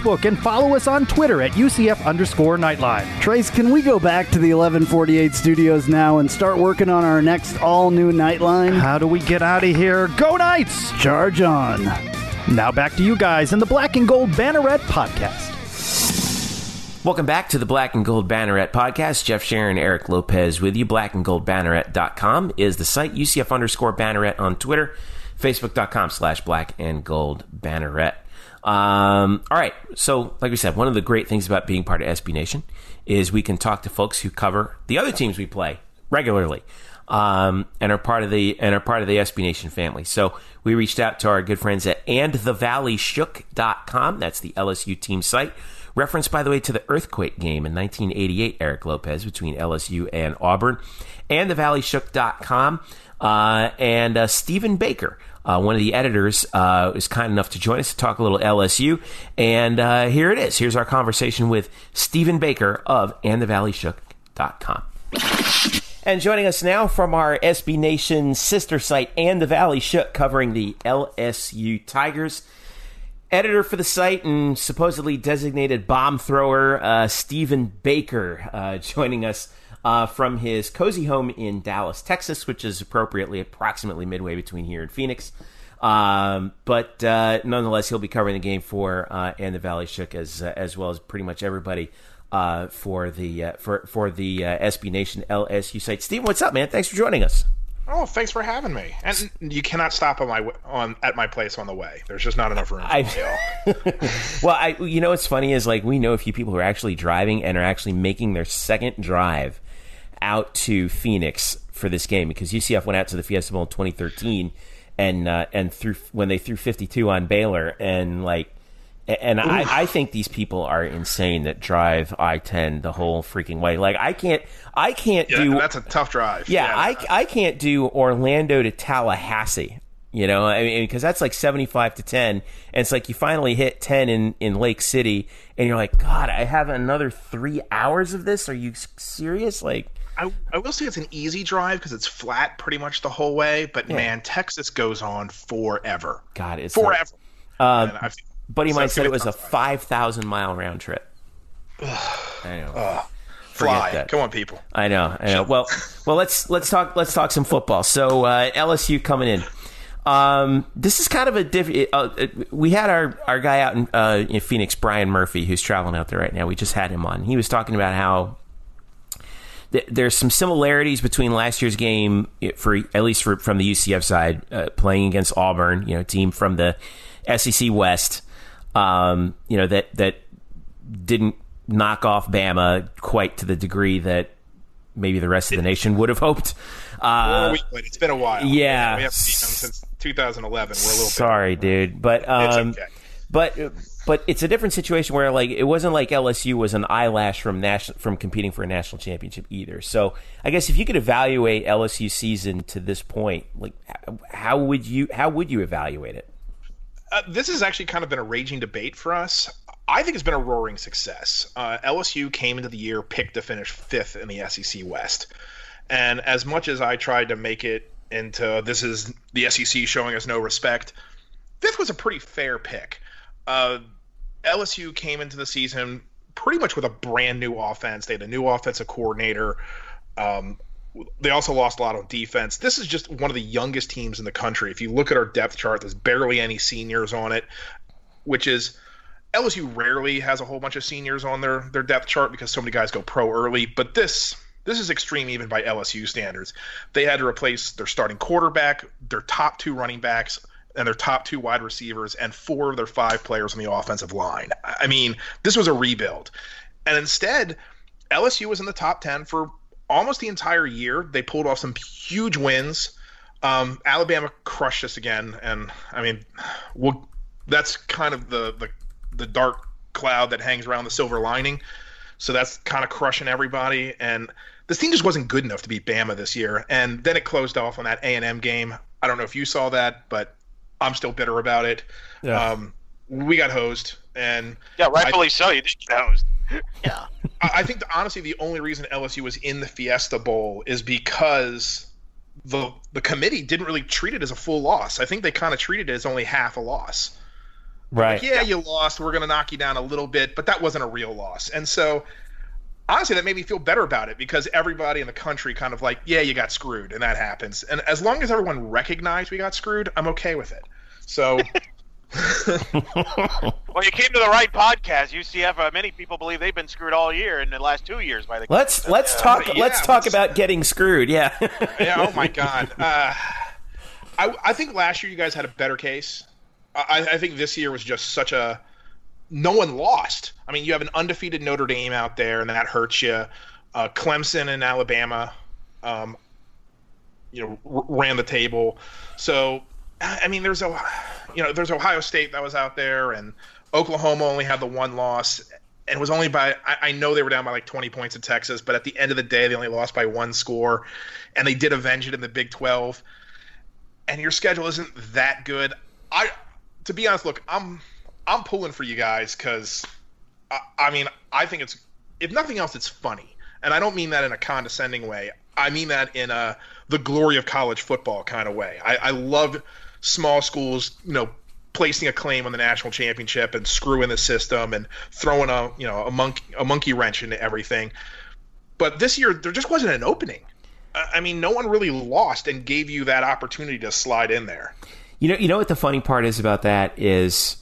and follow us on Twitter at UCF underscore Nightline.
Trace, can we go back to the 1148 studios now and start working on our next all new Nightline?
How do we get out of here? Go Knights!
Charge on.
Now back to you guys in the Black and Gold Banneret podcast.
Welcome back to the Black and Gold Banneret podcast. Jeff Sharon, Eric Lopez with you. Blackandgoldbanneret.com is the site. UCF underscore banneret on Twitter. Facebook.com slash black and gold banneret. Um, all right. So, like we said, one of the great things about being part of SB Nation is we can talk to folks who cover the other teams we play regularly um, and are part of the and are part of the SB Nation family. So we reached out to our good friends at andthevalleyshook.com. That's the LSU team site. Reference, by the way, to the earthquake game in 1988, Eric Lopez, between LSU and Auburn. And thevalley.shook.com. Uh, and uh, Stephen Baker, uh, one of the editors, uh, is kind enough to join us to talk a little LSU. And uh, here it is. Here's our conversation with Stephen Baker of andthevalleyshook.com. And joining us now from our SB Nation sister site and the Valley Shook, covering the LSU Tigers, editor for the site and supposedly designated bomb thrower, uh, Stephen Baker, uh, joining us uh, from his cozy home in Dallas, Texas, which is appropriately approximately midway between here and Phoenix. Um, but uh, nonetheless, he'll be covering the game for uh, and the Valley Shook as uh, as well as pretty much everybody uh, for the uh, for for the uh, SB Nation LSU site. Steve, what's up, man? Thanks for joining us.
Oh, thanks for having me. And you cannot stop on my on at my place on the way. There's just not enough room. For
I, [LAUGHS] well, I you know what's funny is like we know a few people who are actually driving and are actually making their second drive out to Phoenix for this game because UCF went out to the Fiesta Bowl in 2013 and uh, and threw when they threw 52 on Baylor and like and I, I think these people are insane that drive I ten the whole freaking way. Like I can't I can't
yeah,
do
that's a tough drive.
Yeah, yeah, I I can't do Orlando to Tallahassee. You know, I mean, because that's like seventy-five to ten, and it's like you finally hit ten in in Lake City, and you're like, God, I have another three hours of this. Are you serious? Like,
I, I will say it's an easy drive because it's flat pretty much the whole way. But
Yeah.
man, Texas goes on forever.
God, it's
forever.
Uh, Buddy mine said it was a five thousand mile round trip. I know.
Fly.
that.
Come on, people.
I know. I know. Well, well, let's let's talk let's talk some football. So uh, LSU coming in. Um, this is kind of a different. Uh, uh, we had our, our guy out in, uh, in Phoenix, Brian Murphy, who's traveling out there right now. We just had him on. He was talking about how th- there's some similarities between last year's game, for at least for, from the UCF side, uh, playing against Auburn, you know, team from the SEC West. Um, you know that that didn't knock off Bama quite to the degree that maybe the rest of the nation would have hoped. Uh,
Or we- but it's been a while.
yeah.
we haven't seen them since 2011. We're a little
sorry, dude, but um,
okay.
but but it's a different situation where like it wasn't like LSU was an eyelash from national from competing for a national championship either. So I guess if you could evaluate LSU season to this point, like how would you how would you evaluate it?
Uh, this has actually kind of been a raging debate for us. I think it's been a roaring success. Uh, LSU came into the year picked to finish fifth in the SEC West, and as much as I tried to make it into this is the SEC showing us no respect, fifth was a pretty fair pick. Uh, LSU came into the season pretty much with a brand new offense. They had a new offensive coordinator. Um, they also lost a lot on defense. This is just one of the youngest teams in the country. If you look at our depth chart, there's barely any seniors on it, which is LSU rarely has a whole bunch of seniors on their their depth chart because so many guys go pro early. But this this is extreme even by LSU standards. They had to replace their starting quarterback, their top two running backs, and their top two wide receivers, and four of their five players on the offensive line. I mean, this was a rebuild. And instead, LSU was in the top 10 for almost the entire year. They pulled off some huge wins. Um, Alabama crushed us again, and I mean, well, that's kind of the, the the dark cloud that hangs around the silver lining. So that's kind of crushing everybody. And this team just wasn't good enough to beat Bama this year. And then it closed off on that A and M game. I don't know if you saw that, but I'm still bitter about it.
Yeah.
Um, we got hosed, and
Yeah, rightfully so. You did get hosed. [LAUGHS] Yeah.
I I think the, honestly the only reason LSU was in the Fiesta Bowl is because the the committee didn't really treat it as a full loss. I think they kind of treated it as only half a loss.
Right.
Yeah, you lost. We're going to knock you down a little bit, but that wasn't a real loss. And so honestly that made me feel better about it because everybody in the country kind of like, yeah, you got screwed and that happens. And as long as everyone recognized we got screwed, I'm okay with it. So [LAUGHS] [LAUGHS]
Well, you came to the right podcast. UCF. Uh, many people believe they've been screwed all year in the last two years by the.
Let's let's talk
but
let's talk
let's-
about getting screwed. Yeah. [LAUGHS]
yeah, oh my god. Uh, I I think last year you guys had a better case. I, I think this year was just such a no one lost. I mean, you have an undefeated Notre Dame out there, and that hurts you. Uh, Clemson and Alabama, um, you know, r- ran the table. So, I mean, there's a, you know, there's Ohio State that was out there, and Oklahoma only had the one loss, and it was only by. I, I know they were down by like 20 points at Texas, but at the end of the day, they only lost by one score, and they did avenge it in the Big 12. And your schedule isn't that good. I, to be honest, look, I'm I'm pulling for you guys because, I, I mean, I think it's if nothing else, it's funny, and I don't mean that in a condescending way. I mean that in a the glory of college football kind of way. I, I love small schools, you know, placing a claim on the national championship and screwing the system and throwing a you know a monkey a monkey wrench into everything. But this year there just wasn't an opening. I I mean, no one really lost and gave you that opportunity to slide in there.
You know, you know what the funny part is about that is,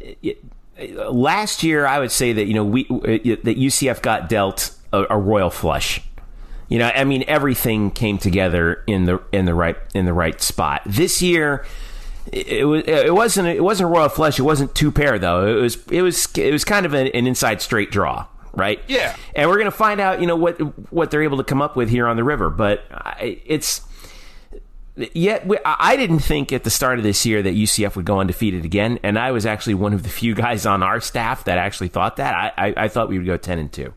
it, last year I would say that you know we that UCF got dealt a, a royal flush. You know, I mean everything came together in the in the right in the right spot. This year, it, was it wasn't it wasn't a royal flush. It wasn't two pair though. It was it was it was kind of an, an inside straight draw, right?
Yeah.
And we're gonna find out, you know, what what they're able to come up with here on the river. But I, it's yet we, I didn't think at the start of this year that UCF would go undefeated again, and I was actually one of the few [LAUGHS] guys on our staff that actually thought that. I, I, I thought we would go ten and two,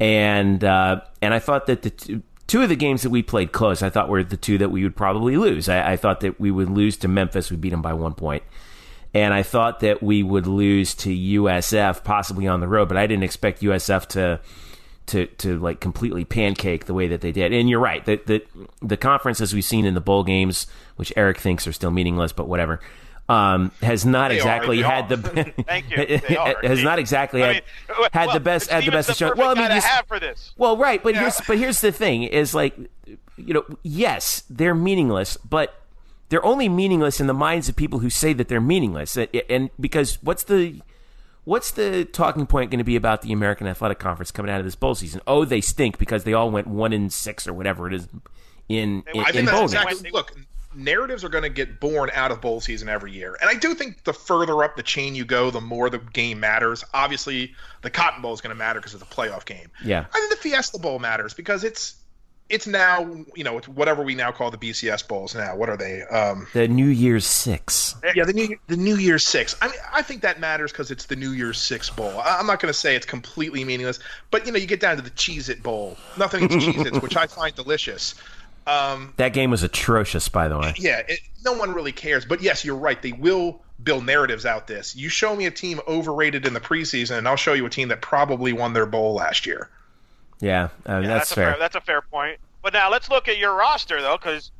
and uh, and I thought that the two, two of the games that we played close, I thought were the two that we would probably lose. I, I thought that we would lose to Memphis, we beat them by one point, and I thought that we would lose to USF possibly on the road, but I didn't expect USF to to to like completely pancake the way that they did. And you're right. The the the conference as we've seen in the bowl games, which Eric thinks are still meaningless, but whatever. Um, has not
They
exactly
they
had
are.
the [LAUGHS]
Thank you. [LAUGHS] Are. [LAUGHS]
has not exactly
I
had,
mean,
had
well,
the best had the best
the
show. Well, I mean, just-
have for this.
well, right, but here's but here's the thing: is like, you know, yes, they're meaningless, but they're only meaningless in the minds of people who say that they're meaningless. And, and because what's the what's the talking point going to be about the American Athletic Conference coming out of this bowl season? Oh, they stink because they all went one in six or whatever it is in in,
I
in
think that's
games.
exactly. Look, narratives are going to get born out of bowl season every year, and I do think the further up the chain you go, the more the game matters. Obviously, the Cotton Bowl is going to matter because it's a playoff game.
Yeah.
I think the Fiesta Bowl matters because it's it's now you know it's whatever we now call the BCS bowls. Now, what are they? Um,
The New Year's Six.
yeah, the new the New Year's Six. I mean, I think that matters because it's the New Year's Six bowl. I- I'm not going to say it's completely meaningless, but you know, you get down to the Cheez It Bowl. Nothing against Cheez Its, which I find delicious. Um,
That game was atrocious, by the way.
yeah, it, no one really cares. But yes, you're right. They will build narratives out this. You show me a team overrated in the preseason, and I'll show you a team that probably won their bowl last year.
Yeah, I mean,
Yeah,
that's,
a
fair.
That's a fair point. But now let's look at your roster though, because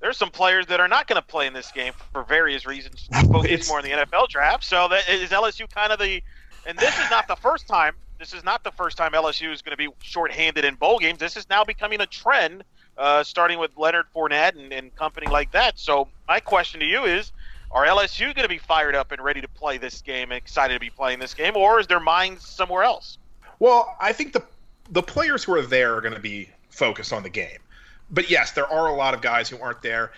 there's some players that are not going to play in this game for various reasons. [LAUGHS] Focus
It's-
more in the NFL draft. So that is LSU kind of the, and this is not the first time. This is not the first time LSU is going to be shorthanded in bowl games. This is now becoming a trend, uh, starting with Leonard Fournette and, and company like that. So my question to you is. Are LSU going to be fired up and ready to play this game, and excited to be playing this game, or is their mind somewhere else?
Well, I think the the players who are there are going to be focused on the game. But yes, there are a lot of guys who aren't there.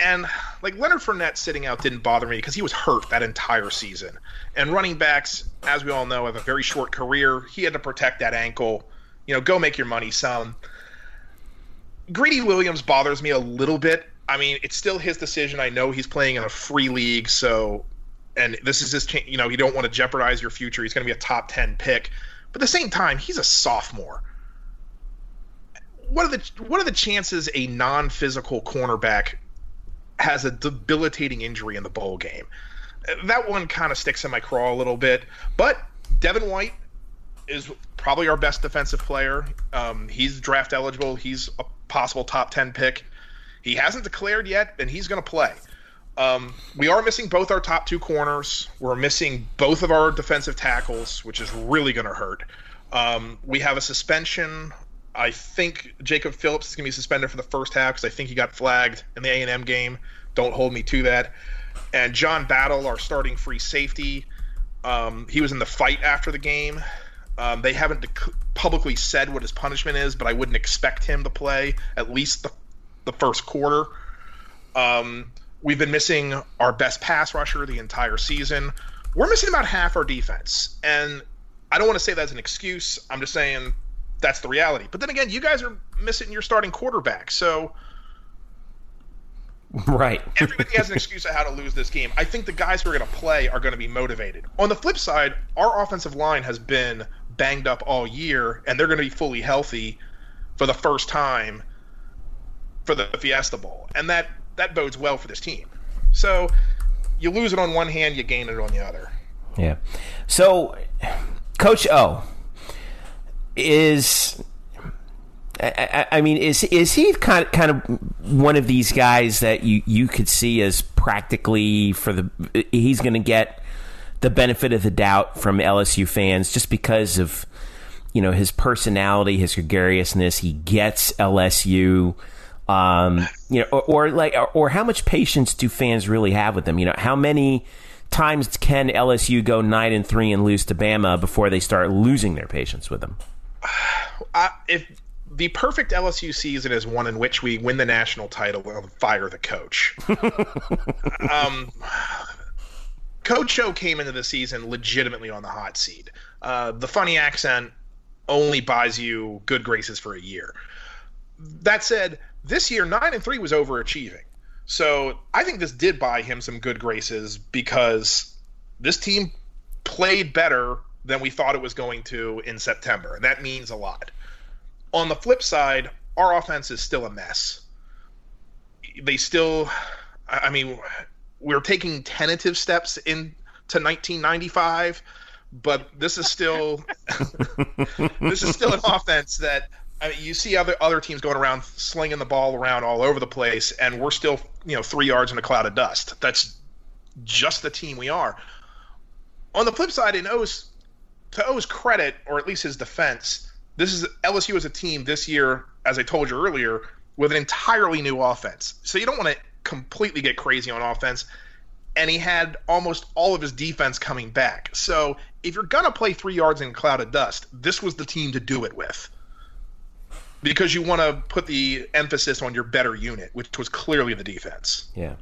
And like Leonard Fournette sitting out didn't bother me because he was hurt that entire season. And running backs, as we all know, have a very short career. He had to protect that ankle. You know, go make your money, son. Greedy Williams bothers me a little bit. I mean, it's still his decision. I know he's playing in a free league, so and this is his, you know, you don't want to jeopardize your future. He's going to be a top 10 pick. But at the same time, he's a sophomore. What are the what are the chances a non-physical cornerback has a debilitating injury in the bowl game? That one kind of sticks in my craw a little bit. But Devin White is probably our best defensive player. Um, he's draft eligible. He's a possible top 10 pick. He hasn't declared yet, and he's going to play. Um, we are missing both our top two corners. We're missing both of our defensive tackles, which is really going to hurt. Um, we have a suspension. I think Jacob Phillips is going to be suspended for the first half because I think he got flagged in the A&M game. Don't hold me to that. And John Battle, our starting free safety, um, he was in the fight after the game. Um, they haven't dec- publicly said what his punishment is, but I wouldn't expect him to play at least the, the first quarter. Um, we've been missing our best pass rusher the entire season. We're missing about half our defense. And I don't want to say that's an excuse. I'm just saying that's the reality. But then again, you guys are missing your starting quarterback. So [LAUGHS]
right.
everybody has an excuse of how to lose this game. I think the guys who are going to play are going to be motivated. On the flip side, our offensive line has been banged up all year, and they're going to be fully healthy for the first time for the Fiesta Bowl, and that that bodes well for this team. So you lose it on one hand, you gain it on the other.
Yeah. So, Coach O is. I, I, mean, is is he kind of kind of one of these guys that you, you could see as practically for the he's going to get the benefit of the doubt from LSU fans just because of you know his personality, his gregariousness. He gets LSU. Um, you know, or, or like, or, or how much patience do fans really have with them? You know, how many times can LSU go nine and three and lose to Bama before they start losing their patience with
them? [SIGHS] If the perfect LSU season is one in which we win the national title and fire the coach. [LAUGHS] um, Coach O came into the season legitimately on the hot seat. Uh, the funny accent only buys you good graces for a year. That said, this year nine and three was overachieving. So I think this did buy him some good graces because this team played better than we thought it was going to in September, and that means a lot. On the flip side, our offense is still a mess. They still, I mean, we're taking tentative steps into 1995, but this is still [LAUGHS] this is still an offense that I mean, you see other other teams going around slinging the ball around all over the place, and we're still you know three yards in a cloud of dust. That's just the team we are. On the flip side, in O's to O's credit, or at least his defense, this is LSU as a team this year, as I told you earlier, with an entirely new offense. So you don't want to completely get crazy on offense. And he had almost all of his defense coming back. So if you're gonna play three yards in a cloud of dust, this was the team to do it with. Because you want to put the emphasis on your better unit, which was clearly the defense.
Yeah.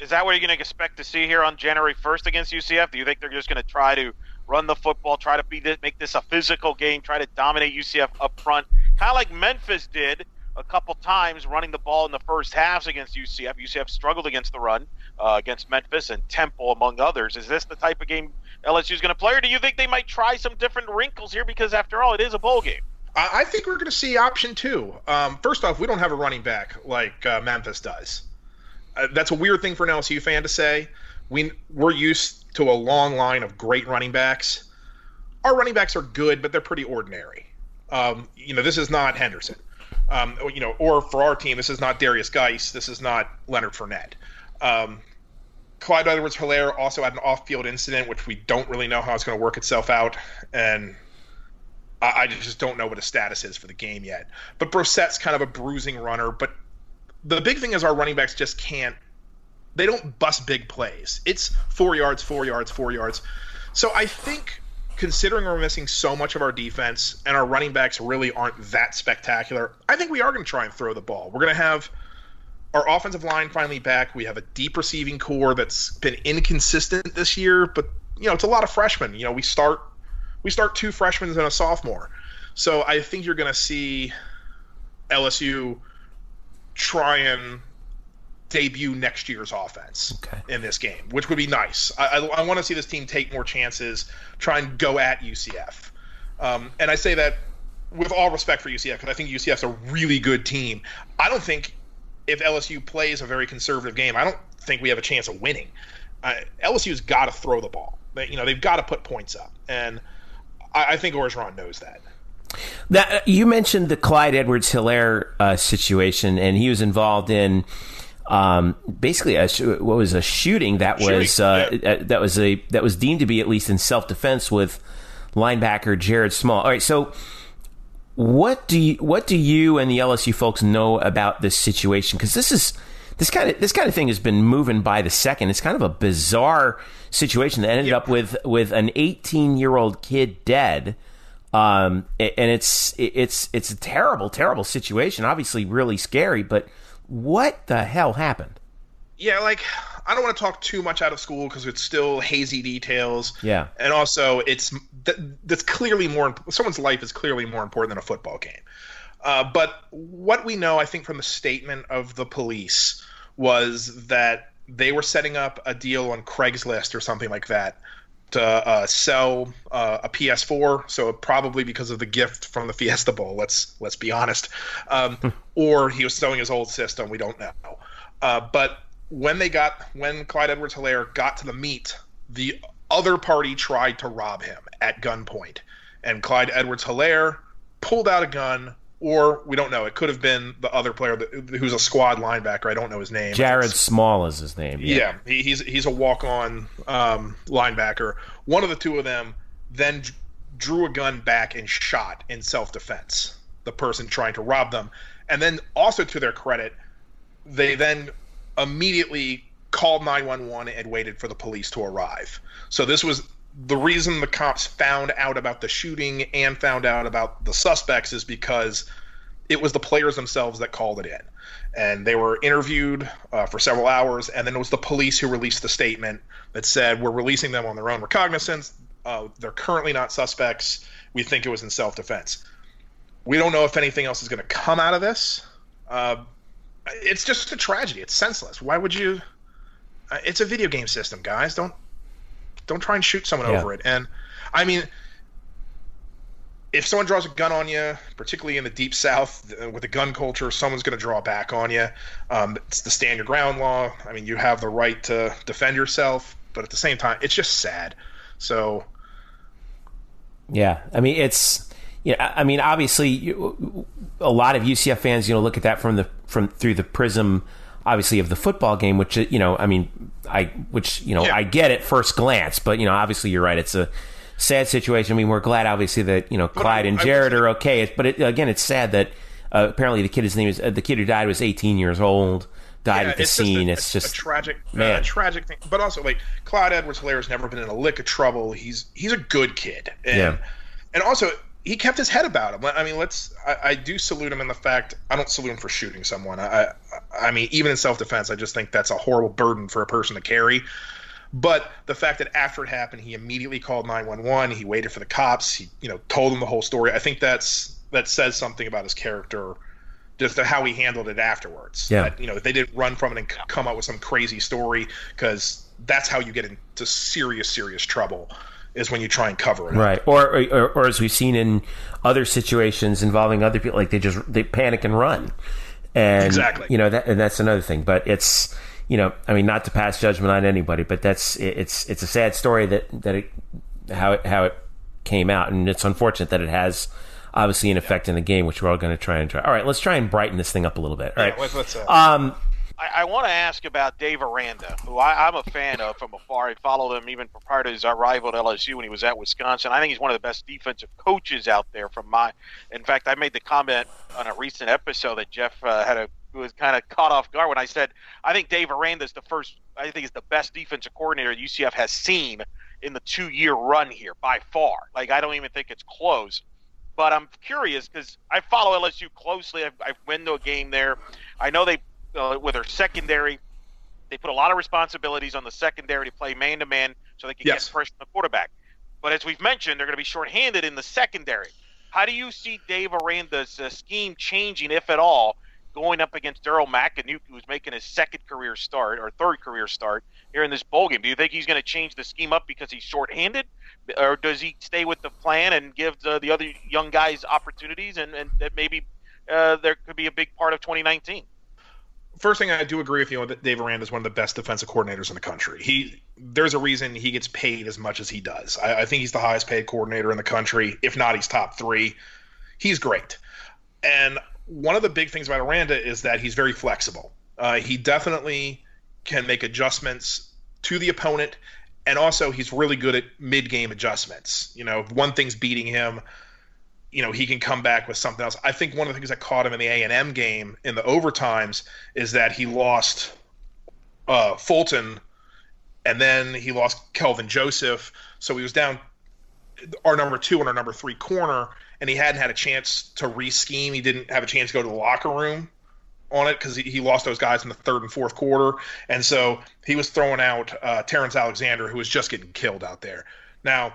Is that what you're going to expect to see here on January 1st against UCF? Do you think they're just going to try to run the football, try to be this, make this a physical game, try to dominate UCF up front, kind of like Memphis did a couple times, running the ball in the first halves against UCF? UCF struggled against the run uh, against Memphis and Temple, among others. Is this the type of game LSU is going to play, or do you think they might try some different wrinkles here? Because after all, it is a bowl game.
I, I think we're going to see option two. Um, first off, we don't have a running back like uh, Memphis does. Uh, that's a weird thing for an LSU fan to say. We we're used to a long line of great running backs. Our running backs are good, but they're pretty ordinary. Um, you know, this is not Henderson. Um, you know, or for our team, this is not Derrius Guice. This is not Leonard Fournette. Um, Clyde Edwards Helaire also had an off field incident, which we don't really know how it's going to work itself out. And I, just don't know what his status is for the game yet. But Brossette's kind of a bruising runner. But the big thing is our running backs just can't, they don't bust big plays. It's four yards, four yards, four yards. So I think considering we're missing so much of our defense and our running backs really aren't that spectacular, I think we are going to try and throw the ball. We're going to have our offensive line finally back. We have a deep receiving core that's been inconsistent this year, but you know it's a lot of freshmen. You know we start we start two freshmen and a sophomore, so I think you're going to see LSU try and debut next year's offense okay. in this game, which would be nice. I, I, I want to see this team take more chances, try and go at UCF. Um, and I say that with all respect for UCF because I think UCF's a really good team. I don't think if LSU plays a very conservative game, I don't think we have a chance of winning. Uh, LSU's got to throw the ball. They, you know, they've got to put points up, and I, I think Orgeron knows that.
That uh, you mentioned the Clyde Edwards Helaire uh, situation, and he was involved in um, basically a, what was a shooting that shooting, was uh, yeah. Uh, that was a that was deemed to be at least in self defense with linebacker Jared Small. All right, so what do you what do you and the LSU folks know about this situation? Because this is this kind of this kind of thing has been moving by the second. It's kind of a bizarre situation that ended yep. up with with an 18 year old kid dead. Um, and it's it's it's a terrible, terrible situation. Obviously, really scary. But what the hell happened?
Yeah, like I don't want to talk too much out of school because it's still hazy details.
Yeah,
and also it's that's clearly more. Someone's life is clearly more important than a football game. Uh, but what we know, I think, from the statement of the police was that they were setting up a deal on Craigslist or something like that to uh, sell uh, a PS4. So probably because of the gift from the Fiesta Bowl. Let's let's be honest. Um, hmm. or he was selling his old system. We don't know. Uh, but when they got when Clyde Edwards Helaire got to the meet, the other party tried to rob him at gunpoint, and Clyde Edwards Helaire pulled out a gun. Or we don't know. It could have been the other player that, who's a squad linebacker. I don't know his name.
Jared Small is his name.
Yeah, yeah he, he's he's a walk-on um, linebacker. One of the two of them then drew a gun back and shot in self-defense the person trying to rob them. And then also to their credit, they then immediately called 911 and waited for the police to arrive. So this was the reason the cops found out about the shooting and found out about the suspects is because it was the players themselves that called it in. And they were interviewed uh, for several hours, and then it was the police who released the statement that said, We're releasing them on their own recognizance. Uh, they're currently not suspects. We think it was in self defense. We don't know if anything else is going to come out of this. Uh, it's just a tragedy. It's senseless. Why would you? Uh, it's a video game system, guys. Don't don't try and shoot someone yeah. over it. And I mean, if someone draws a gun on you, particularly in the deep south uh, with the gun culture, someone's going to draw back on you. Um, it's the stand your ground law. I mean, you have the right to defend yourself, but at the same time, it's just sad. So,
yeah, I mean, it's yeah, I mean, obviously, you, a lot of UCF fans, you know, look at that from the from through the prism, obviously, of the football game, which you know, I mean, I which you know, yeah. I get at first glance, but you know, obviously, you're right. It's a sad situation. I mean, we're glad, obviously, that you know Clyde and Jared are okay. But it, again, it's sad that uh, apparently the kid, his name is uh, the kid who died was 18 years old. Died yeah, at the
it's
scene.
Just a,
it's just
a tragic, man, tragic thing. But also, like Clyde Edwards Helaire has never been in a lick of trouble. He's he's a good kid, and yeah. and also he kept his head about him. I mean, let's. I, I, do salute him in the fact I don't salute him for shooting someone. I, I mean, even in self defense, I just think that's a horrible burden for a person to carry. But the fact that after it happened, he immediately called nine one one. He waited for the cops. He, you know, told them the whole story. I think that's that says something about his character, just how he handled it afterwards.
Yeah.
That, you know, they didn't run from it and come up with some crazy story because that's how you get into serious, serious trouble is when you try and cover it.
Right. Or, or or as we've seen in other situations involving other people, like they just they panic and run. And
Exactly.
you know that and that's another thing. But it's you know I mean not to pass judgment on anybody, but that's it's it's a sad story that that it how it how it came out, and it's unfortunate that it has obviously an effect in the game, which we're all going to try and try. All right, let's try and brighten this thing up a little bit. All right.
Yeah, let's, uh,
Um,
I, I want to ask about Dave Aranda, who I, I'm a fan of from afar. I followed him even prior to his arrival at LSU when he was at Wisconsin. I think he's one of the best defensive coaches out there. From my, in fact, I made the comment on a recent episode that Jeff uh, had a was kind of caught off guard when I said I think Dave Aranda is the first. I think he's the best defensive coordinator UCF has seen in the two year run here by far. Like I don't even think it's close. But I'm curious because I follow LSU closely. I've, I've been to a game there. I know they uh, with their secondary, they put a lot of responsibilities on the secondary to play man to man so they can
Yes.
get pressure on the quarterback. But as we've mentioned, they're going to be shorthanded in the secondary. How do you see Dave Aranda's uh, scheme changing, if at all, going up against Daryl McAnuke, who's making his second career start or third career start here in this bowl game? Do you think he's going to change the scheme up because he's shorthanded, or does he stay with the plan and give the, the other young guys opportunities, and, and that maybe uh, there could be a big part of 2019?
First thing I do agree with you that Dave Aranda is one of the best defensive coordinators in the country. He there's a reason he gets paid as much as he does. I, I think he's the highest paid coordinator in the country. If not, he's top three. He's great. And one of the big things about Aranda is that he's very flexible. Uh, he definitely can make adjustments to the opponent, and also he's really good at mid-game adjustments. You know, one thing's beating him, you know he can come back with something else. I think one of the things that caught him in the A and M game in the overtimes is that he lost uh, Fulton, and then he lost Kelvin Joseph, so he was down our number two and our number three corner, and he hadn't had a chance to re-scheme. He didn't have a chance to go to the locker room on it because he, he lost those guys in the third and fourth quarter, and so he was throwing out uh, Terrence Alexander, who was just getting killed out there. Now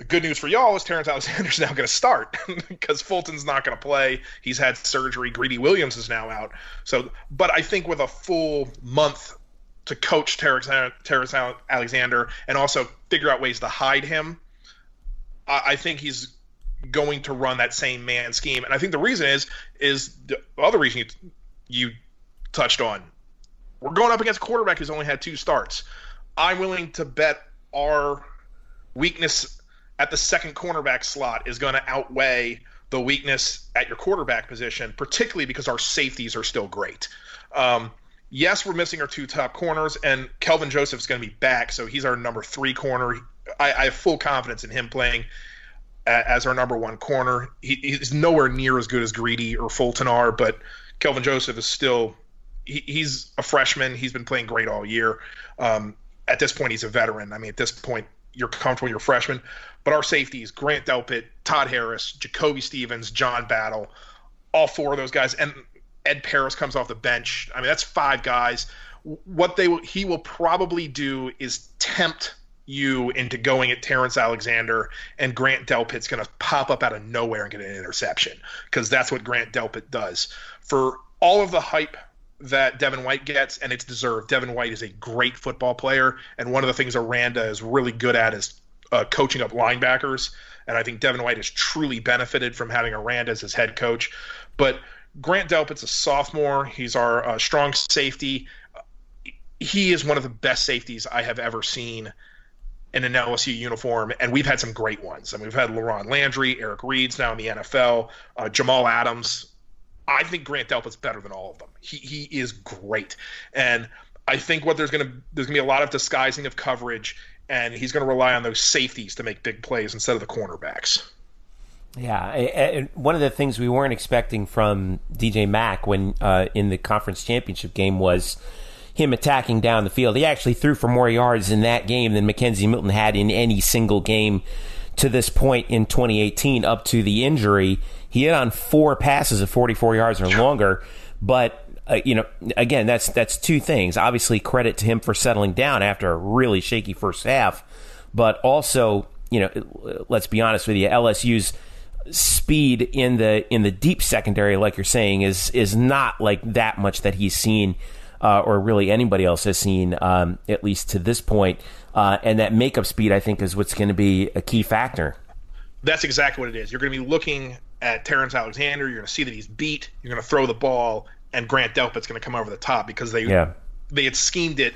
the good news for y'all is Terrence Alexander's now going to start [LAUGHS] because Fulton's not going to play. He's had surgery. Greedy Williams is now out. So, but I think with a full month to coach Terrence, Alexander and also figure out ways to hide him, I, I think he's going to run that same man scheme. And I think the reason is is the other reason you, you touched on. We're going up against a quarterback who's only had two starts. I'm willing to bet our weakness at the second cornerback slot is going to outweigh the weakness at your quarterback position, particularly because our safeties are still great. Um, yes, we're missing our two top corners, and Kelvin Joseph's going to be back, so he's our number three corner. I, I have full confidence in him playing as our number one corner. He, he's nowhere near as good as Greedy or Fulton are, but Kelvin Joseph is still he, he's a freshman. He's been playing great all year. Um, at this point, he's a veteran. I mean, at this point, you're comfortable. You're a freshman. But our safeties, Grant Delpit, Todd Harris, Jacoby Stevens, John Battle, all four of those guys, and Ed Paris comes off the bench. I mean, that's five guys. What they will- he will probably do is tempt you into going at Terrence Alexander, and Grant Delpit's going to pop up out of nowhere and get an interception because that's what Grant Delpit does. For all of the hype that Devin White gets, and it's deserved. Devin White is a great football player, and one of the things Aranda is really good at is uh, coaching up linebackers. And I think Devin White has truly benefited from having Aranda as his head coach. But Grant Delpit's a sophomore. He's our uh, strong safety. He is one of the best safeties I have ever seen in an LSU uniform, and we've had some great ones. I mean, we've had LaRon Landry, Eric Reid's now in the NFL, uh, Jamal Adams. I think Grant Delpit's better than all of them. He he is great, and I think what there's gonna there's gonna be a lot of disguising of coverage, and he's gonna rely on those safeties to make big plays instead of the cornerbacks.
Yeah, I- one of the things we weren't expecting from DJ Mack when uh, in the conference championship game was him attacking down the field. He actually threw for more yards in that game than McKenzie Milton had in any single game to this point in 2018 up to the injury. He hit on four passes of 44 yards or longer, but uh, you know, again, that's that's two things. Obviously, credit to him for settling down after a really shaky first half, but also, you know, let's be honest with you, LSU's speed in the in the deep secondary, like you're saying, is is not like that much that he's seen uh, or really anybody else has seen, um, at least to this point. Uh, and that makeup speed, I think, is what's going to be a key factor.
That's exactly what it is. You're going to be looking at Terrence Alexander. You're going to see that he's beat. You're going to throw the ball, and Grant Delpit's going to come over the top because they
Yeah.
they had schemed it,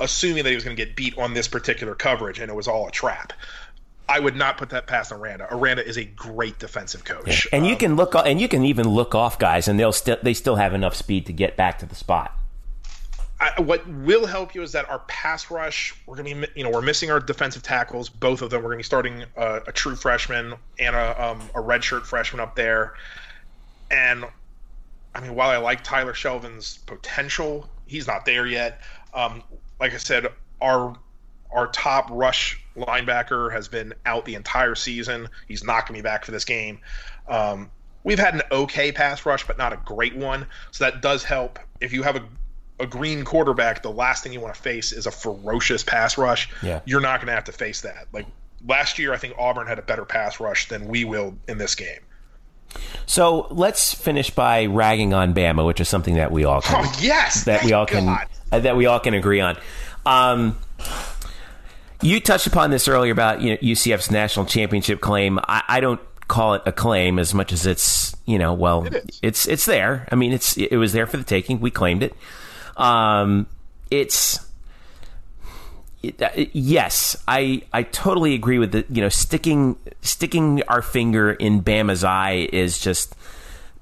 assuming that he was going to get beat on this particular coverage, and it was all a trap. I would not put that past Aranda. Aranda is a great defensive coach.
And you
Um,
can look, and you can even look off guys, and they'll still they still have enough speed to get back to the spot.
I, what will help you is that our pass rush, we're going to be, you know, we're missing our defensive tackles, both of them. We're going to be starting a, a true freshman and a, um, a redshirt freshman up there. And I mean, while I like Tyler Shelvin's potential, he's not there yet. Um, like I said, our our top rush linebacker has been out the entire season. He's not to be back for this game. Um, we've had an okay pass rush, but not a great one. So that does help. If you have a a green quarterback, the last thing you want to face is a ferocious pass rush.
Yeah.
You're not going to have to face that. Like last year, I think Auburn had a better pass rush than we will in this game.
So let's finish by ragging on Bama, which is something that we all can
Oh yes,
that we all can
God.
uh, that we all can agree on. Um, you touched upon this earlier about you know, UCF's national championship claim. I, I don't call it a claim as much as it's you know well
It is.
it's it's there. I mean it's it was there for the taking. We claimed it. Um, it's it, uh, yes, I I totally agree with the you know sticking sticking our finger in Bama's eye is just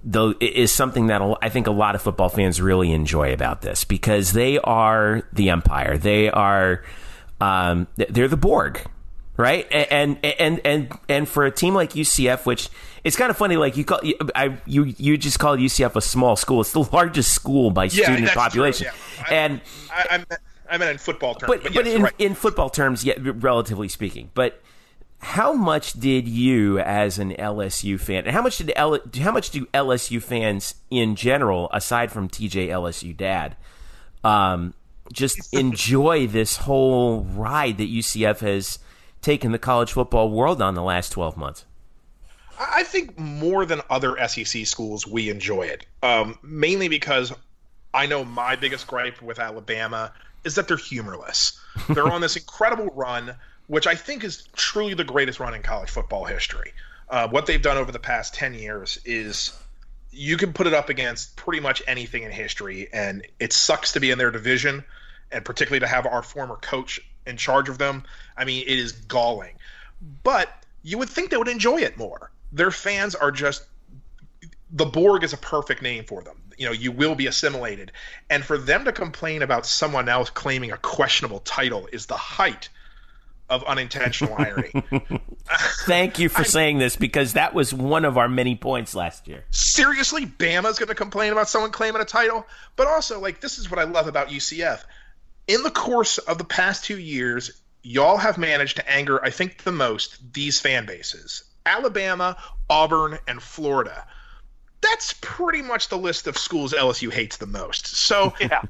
though is something that I think a lot of football fans really enjoy about this because they are the empire. They are um, they're the Borg, right? And and and and for a team like UCF, which it's kind of funny, like you call I you you just call UCF a small school. It's the largest school by
Yeah,
student population,
yeah. I-
and
I, I, meant, I meant in football terms,
but
but,
but
yes,
in,
right.
in football terms, yeah, relatively speaking. But how much did you, as an LSU fan, and how much did L, how much do LSU fans in general, aside from TJ LSU dad, um, just [LAUGHS] enjoy this whole ride that UCF has taken the college football world on the last twelve months?
I I think more than other SEC schools, we enjoy it. Um, mainly because I know my biggest gripe with Alabama is that they're humorless. [LAUGHS] They're on this incredible run, which I think is truly the greatest run in college football history. Uh, what they've done over the past 10 years is you can put it up against pretty much anything in history, and it sucks to be in their division, and particularly to have our former coach in charge of them. I mean, it is galling. But you would think they would enjoy it more. Their fans are just the Borg is a perfect name for them. You know, you will be assimilated. And for them to complain about someone else claiming a questionable title is the height of unintentional irony. [LAUGHS] [LAUGHS]
Thank you for saying this because that was one of our many points last year.
Seriously, Bama's going to complain about someone claiming a title? But also, like, this is what I love about UCF. In the course of the past two years, y'all have managed to anger, I think, the most these fan bases Alabama, Auburn, and Florida. That's pretty much the list of schools LSU hates the most. So [LAUGHS]
Yeah.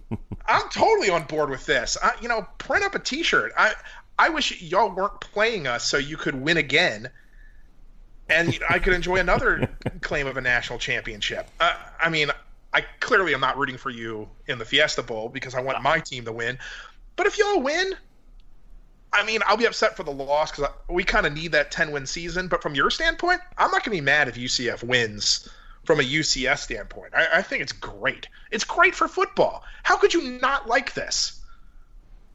I'm totally on board with this. I, you know, print up a T-shirt. I I wish y'all weren't playing us so you could win again, and I could enjoy another [LAUGHS] claim of a national championship. Uh, I mean, I clearly am not rooting for you in the Fiesta Bowl because I want my team to win. But if y'all win, I mean, I'll be upset for the loss because we kind of need that 10 win season. But from your standpoint, I'm not going to be mad if UCF wins from a UCS standpoint. I, I think it's great. It's great for football. How could you not like this?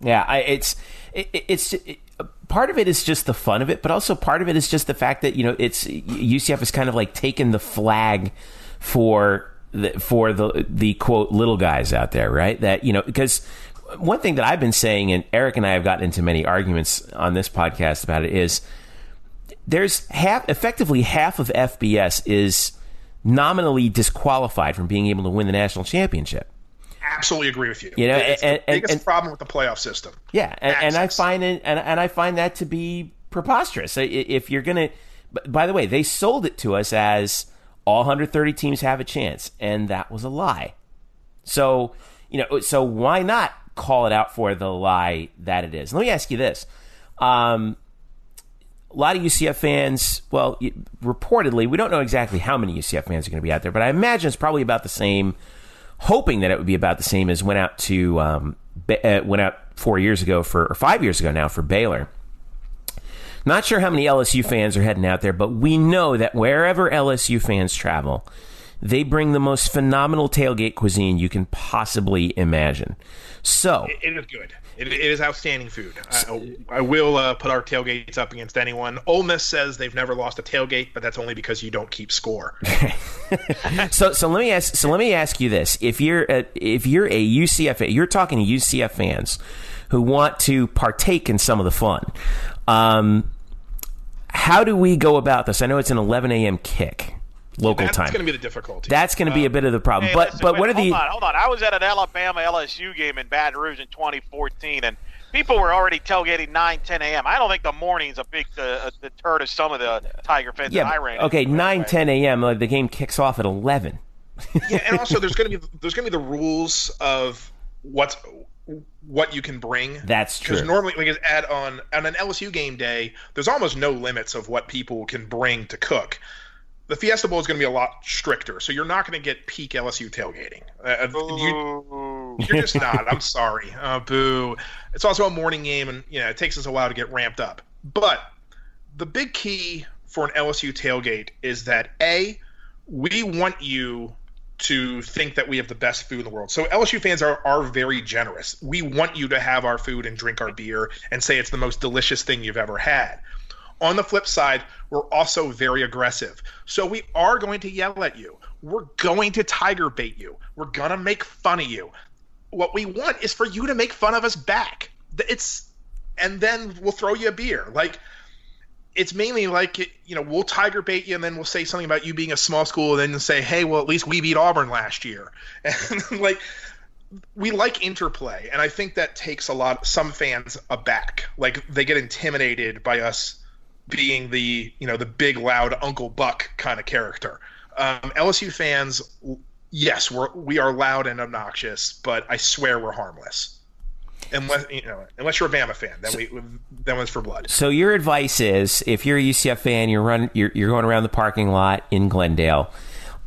Yeah, I, it's it, it's it, part of it is just the fun of it, but also part of it is just the fact that you know it's UCF has kind of like taken the flag for for the the quote little guys out there, right? That you know because one thing that I've been saying, and Eric and I have gotten into many arguments on this podcast about it, is there's half effectively half of FBS is nominally disqualified from being able to win the national championship.
Absolutely agree with you.
You know,
it's
and-
the
and-
biggest
and-
problem with the playoff system.
Yeah, and, and I find it, and, and I find that to be preposterous. If you're gonna, by the way, they sold it to us as all 130 teams have a chance, and that was a lie. So you know, so why not call it out for the lie that it is? Let me ask you this: um, a lot of UCF fans, well, reportedly, we don't know exactly how many UCF fans are going to be out there, but I imagine it's probably about the same hoping that it would be about the same as went out to um, uh, went out four years ago for or five years ago now for Baylor. Not sure how many LSU fans are heading out there, but we know that wherever LSU fans travel, they bring the most phenomenal tailgate cuisine you can possibly imagine. So
it, is good. It, it is outstanding food. I, I will uh, put our tailgates up against anyone. Ole Miss says they've never lost a tailgate, but that's only because you don't keep score. [LAUGHS]
so, so let me ask. So let me ask you this: if you're a, if you're a UCF, you're talking to UCF fans who want to partake in some of the fun. Um, how do we go about this? I know it's an 11 a.m. kick local
That's
time.
That's going to be the difficulty.
That's going to be a bit of the problem.
Hey,
but
listen,
but
wait,
what are
hold
the?
on, hold on. I was at an Alabama LSU game in Baton Rouge in 2014, and people were already tailgating 9, 10 a.m. I don't think the morning's a big uh, deter to some of the Tiger fans
yeah,
that I ran.
okay,
into.
9,
Right.
10 a.m. Like the game kicks off at 11.
yeah, and also [LAUGHS] there's going to be there's going to be the rules of what's what you can bring.
That's true.
Because normally, like at on on an LSU game day, there's almost no limits of what people can bring to cook. The Fiesta Bowl is going to be a lot stricter, so you're not going to get peak LSU tailgating. Uh, you, you're just not. I'm sorry. Uh, boo. It's also a morning game, and you know it takes us a while to get ramped up. But the big key for an LSU tailgate is that a we want you to think that we have the best food in the world. So LSU fans are are very generous. We want you to have our food and drink our beer and say it's the most delicious thing you've ever had. On the flip side, we're also very aggressive. So we are going to yell at you. We're going to tiger bait you. We're going to make fun of you. What we want is for you to make fun of us back. It's and then we'll throw you a beer. Like it's mainly like you know we'll tiger bait you and then we'll say something about you being a small school and then say hey well at least we beat auburn last year. [LAUGHS] And like we like interplay and i think that takes a lot some fans aback. Like they get intimidated by us being the you know the big loud uncle buck kind of character. Um, lsu fans yes we're we are loud and obnoxious but i swear we're harmless unless you know unless you're a bama fan then we then was for blood
So your advice is, if you're a UCF fan, you're run, you're, you're going around the parking lot in Glendale.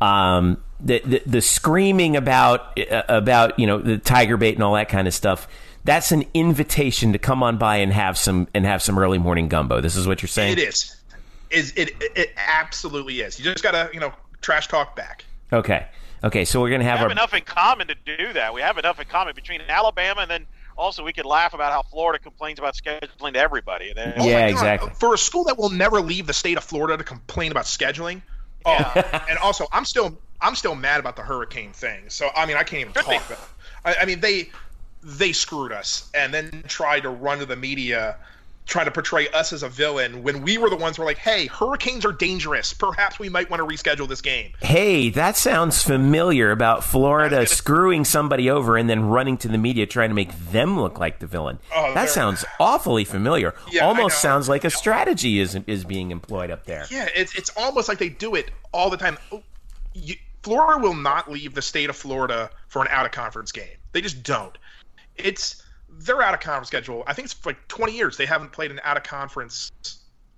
Um, the, the the screaming about uh, about you know the tiger bait and all that kind of stuff. That's an invitation to come on by and have some and have some early morning gumbo. This is what you're saying.
It is. Is it, it? It absolutely is. You just gotta, you know, trash talk back.
Okay. Okay. So we're gonna
We
have
have
our
enough in common to do that. We have enough in common between Alabama and then also we could laugh about how Florida complains about scheduling to everybody. And then,
Yeah,
Oh my
exactly.
For a school that will never leave the state of Florida to complain about scheduling. Oh, and also, I'm still, I'm still mad about the hurricane thing. So I mean, I can't even
Should
talk
be.
about. I, I mean, they, they screwed us, and then tried to run to the media. Trying to portray us as a villain when we were the ones who were like, "Hey, hurricanes are dangerous. Perhaps we might want to reschedule this game."
Hey, that sounds familiar about Florida screwing somebody over and then running to the media trying to make them look like the villain.
Oh,
that sounds awfully familiar.
Yeah,
Almost sounds like a strategy is is being employed up there.
Yeah, it's it's almost like they do it all the time. Oh, You, Florida will not leave the state of Florida for an out of conference game. They just don't. It's their out of conference schedule. I think it's like 20 years they haven't played an out of conference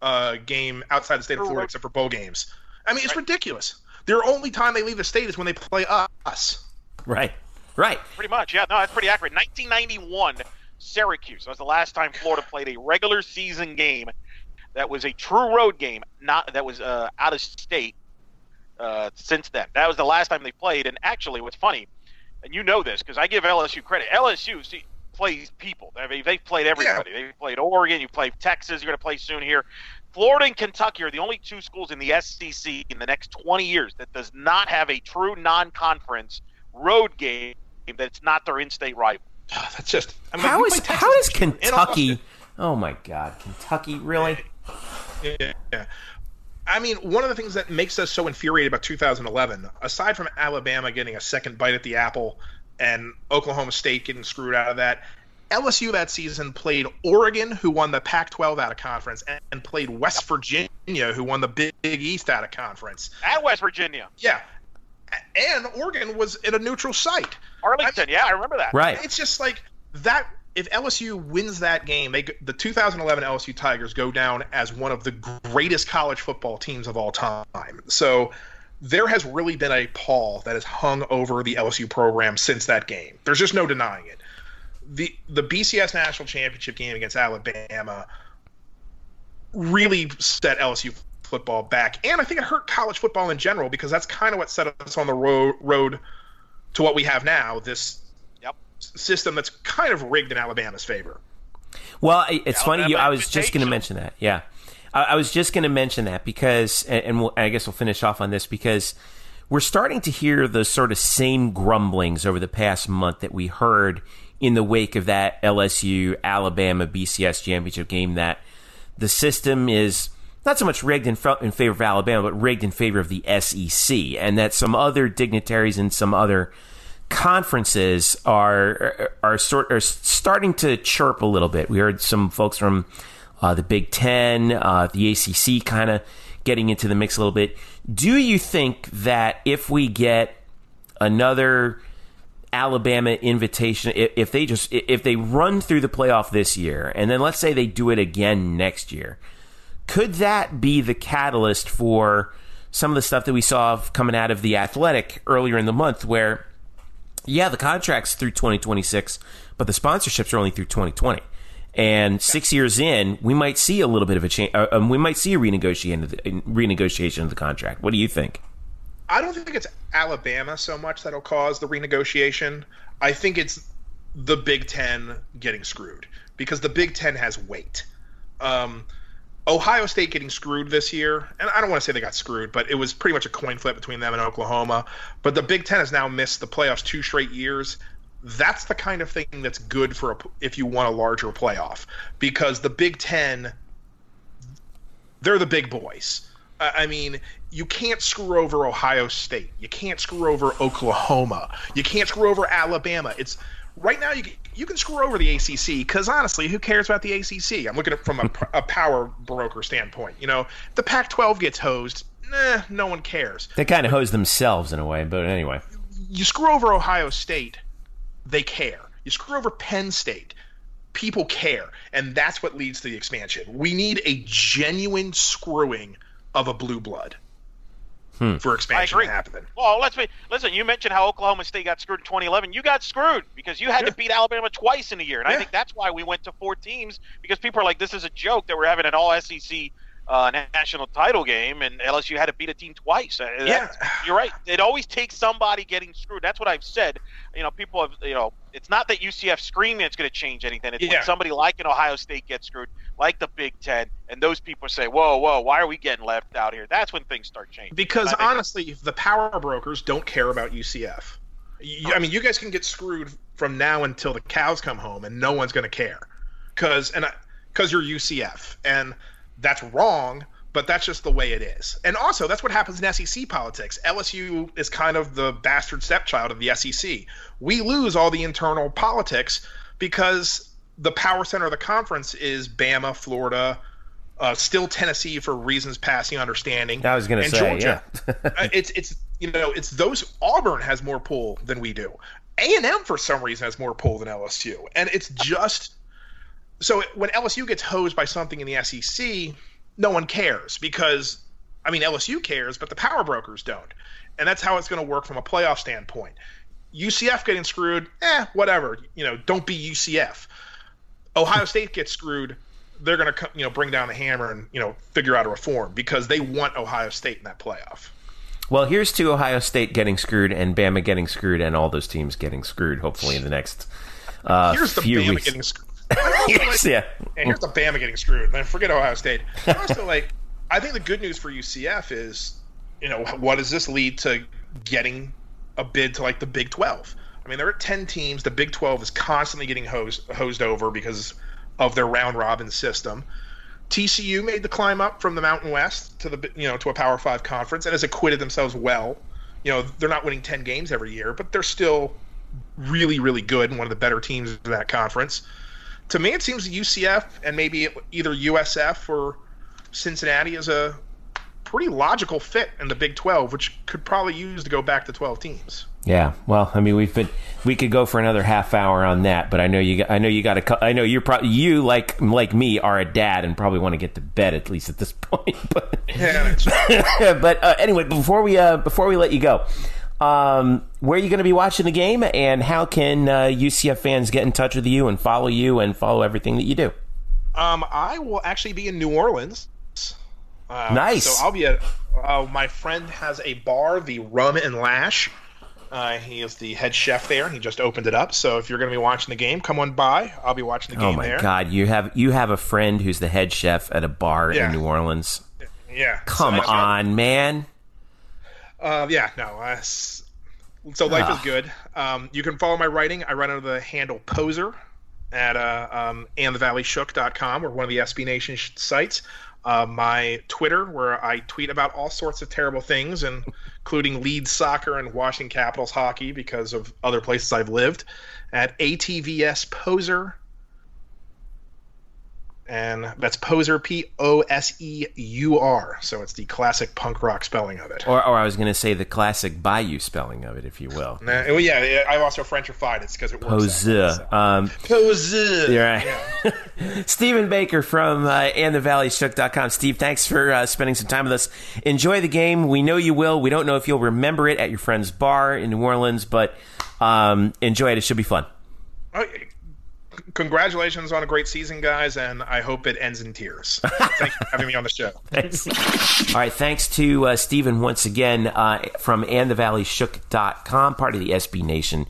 uh, game outside the state of Florida except for bowl games. I mean, it's ridiculous. Their only time they leave the state is when they play us.
Right. Right.
pretty much, yeah, no, that's pretty accurate. 1991, Syracuse. That was the last time Florida played a regular season game that was a true road game, not that was uh, out of state. Uh, since then, that was the last time they played. And actually, what's funny, and you know this because I give LSU credit. LSU see, plays people. I mean, they've played everybody. They've played Oregon. You play Texas. You're going to play soon here. Florida and Kentucky are the only two schools in the SEC in the next 20 years that does not have a true non-conference road game that's not their in-state rival. [SIGHS]
That's just. I mean,
How
we
is
play Texas
how does
in
Kentucky? Oh my God, Kentucky really?
Yeah, yeah. I mean, one of the things that makes us so infuriated about 2011, aside from Alabama getting a second bite at the apple and Oklahoma State getting screwed out of that, LSU that season played Oregon, who won the Pac 12 out of conference, and, and played West Virginia, who won the Big East out of conference.
At West Virginia,
Yeah. And Oregon was in a neutral site.
Arlington. yeah, I remember that.
Right.
It's just like that. If LSU wins that game, they the 2011 LSU Tigers go down as one of the greatest college football teams of all time. So there has really been a pall that has hung over the LSU program since that game. There's just no denying it. The the BCS national championship game against Alabama really set LSU football back, and I think it hurt college football in general because that's kind of what set us on the ro- road to what we have now. This
Yep.
system that's kind of rigged in Alabama's favor.
Well, I- it's funny. You, I was just going to mention that. Yeah, I, I was just going to mention that because, and, and we'll, I guess we'll finish off on this because we're starting to hear the sort of same grumblings over the past month that we heard in the wake of that LSU Alabama BCS championship game. That the system is not so much rigged in, in favor of Alabama, but rigged in favor of the SEC, and that some other dignitaries and some other conferences are are sort are starting to chirp a little bit. We heard some folks from uh, the Big Ten, uh, the ACC, kind of getting into the mix a little bit. Do you think that if we get another Alabama invitation, if, if they just if they run through the playoff this year, and then let's say they do it again next year, could that be the catalyst for some of the stuff that we saw coming out of the athletic earlier in the month where yeah the contract's through 2026 but the sponsorships are only through 2020 and six years in we might see a little bit of a change uh, um, we might see a renegotiation of the, renegotiation of the contract what do you think
I don't think it's Alabama so much that'll cause the renegotiation. I think it's the Big Ten getting screwed because the Big Ten has weight. Um, Ohio State getting screwed this year, and I don't want to say they got screwed, but it was pretty much a coin flip between them and Oklahoma. But the Big Ten has now missed the playoffs two straight years. That's the kind of thing that's good for a, if you want a larger playoff because the Big Ten, they're the big boys. I mean, you can't screw over Ohio State. You can't screw over Oklahoma. You can't screw over Alabama. It's right now you can- you can screw over the ACC because honestly, who cares about the ACC? I'm looking at it from a, a power broker standpoint. You know, if the Pac-12 gets hosed. Nah, no one cares.
they kind of hose themselves in a way but anyway
You screw over Ohio State, they care. You screw over Penn State, people care, and that's what leads to the expansion. We need a genuine screwing of a blue blood hmm. for expansion
agree.
to happen.
Well, let's be listen. You mentioned how Oklahoma State got screwed in 2011. You got screwed because you had to beat Alabama twice in a year, and I think that's why we went to four teams because people are like, "This is a joke that we're having an All SEC uh, national title game, and LSU had to beat a team twice." Uh, that's- you're right. It always takes somebody getting screwed. That's what I've said. You know, people have. You know, it's not that UCF screaming it's going to change anything. It's
Yeah.
when somebody like an Ohio State gets screwed, like the Big Ten, and those people say, "Whoa, whoa, why are we getting left out here?" That's when things start changing.
Because honestly, the power brokers don't care about UCF. You- I mean, you guys can get screwed from now until the cows come home, and no one's going to care. Because and because you're UCF, and that's wrong. But that's just the way it is. And also, that's what happens in SEC politics. LSU is kind of the bastard stepchild of the SEC. We lose all the internal politics because the power center of the conference is Bama, Florida, uh, still Tennessee for reasons passing understanding.
i was going to say
Georgia.
yeah [LAUGHS]
Uh, it's it's you know it's those Auburn has more pull than we do. A and M for some reason has more pull than LSU, and it's just so when LSU gets hosed by something in the SEC, no one cares because I mean LSU cares, but the power brokers don't, and that's how it's going to work from a playoff standpoint. UCF getting screwed, eh, whatever. You know, don't be UCF. Ohio [LAUGHS] State gets screwed, they're going to you know bring down the hammer and you know figure out a reform because they want Ohio State in that playoff.
Well, here's to Ohio State getting screwed and Bama getting screwed and all those teams getting screwed. Hopefully, in the next uh,
Here's the
few
Bama
weeks.
getting screwed.
Yes, yeah.
And here's the Bama getting screwed. Man, forget Ohio State. [LAUGHS] And also, like, I think the good news for UCF is, you know, what does this lead to getting a bid to like the Big 12? I mean, there are 10 teams. The Big 12 is constantly getting hosed, hosed over because of their round robin system. TCU made the climb up from the Mountain West to the you know to a Power Five conference and has acquitted themselves well. You know, they're not winning 10 games every year, but they're still really, really good and one of the better teams in that conference to me, it seems UCF and maybe either USF or Cincinnati is a pretty logical fit in the Big 12, which could probably use to go back to 12 teams.
Yeah, well, I mean, we've been we could go for another half hour on that, but I know you. got- I know you got to. I know you're probably you like like me are a dad and probably want to get to bed at least at this [LAUGHS] point. But
Yeah, [LAUGHS]
but uh, anyway, before we uh, before we let you go, um, where are you going to be watching the game, and how can uh, UCF fans get in touch with you and follow you and follow everything that you do?
Um, I will actually be in New Orleans. Uh,
Nice.
So I'll be at. Uh, my friend has a bar, the Rum and Lash. Uh, he is the head chef there, and he just opened it up. So if you're going to be watching the game, come on by. I'll be watching the
Oh
game
my
there.
God, you have you have a friend who's the head chef at a bar
Yeah.
in New Orleans.
Yeah.
Come
so,
on, man.
Uh, yeah, no. Uh, so life
Ah.
is good. Um, you can follow my writing. I run under the handle Poseur at uh, um, andthevalleyshook.com or one of the SB Nation sites. Uh, my Twitter, where I tweet about all sorts of terrible things, and including Leeds soccer and Washington Capitals hockey because of other places I've lived, at ATVS Poseur. And that's Poseur, P O S E U R. So it's the classic punk rock spelling of it.
Or, or I was going to say the classic Bayou spelling of it, if you will.
Nah, well, yeah, yeah, I've also Frenchified. It's because it works.
Pose. Um,
Pose.
you're right. [LAUGHS] Stephen Baker from uh, andthevalleyshook.com. Steve, thanks for uh, spending some time with us. Enjoy the game. We know you will. We don't know if you'll remember it at your friend's bar in New Orleans, but um, enjoy it. It should be fun.
Oh, congratulations on a great season, guys, and I hope it ends in tears. Thank you for having me on the show. [LAUGHS]
Thanks. All right. Thanks to uh, Stephen once again uh, from andthevalleyshook.com, part of the SB Nation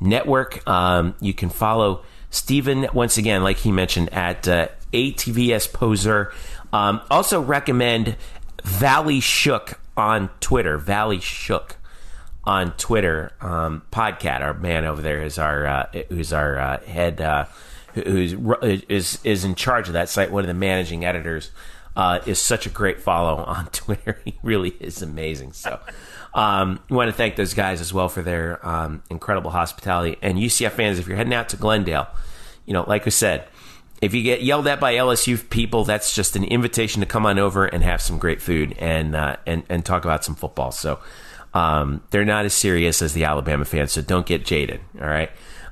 network. Um, you can follow Stephen once again, like he mentioned, at uh, ATVS Poseur. Um, also recommend Valley Shook on Twitter. Valley Shook on Twitter. Um, Podcat, our man over there, is our uh, who's our uh, head, uh, who's is is in charge of that site. One of the managing editors uh, is such a great follow [LAUGHS] on Twitter. He really is amazing. So. Um, we want to thank those guys as well for their um, incredible hospitality. And UCF fans, if you're heading out to Glendale, you know, like I said, if you get yelled at by LSU people, that's just an invitation to come on over and have some great food and uh, and and talk about some football. So um, they're not as serious as the Alabama fans, so don't get jaded. All right.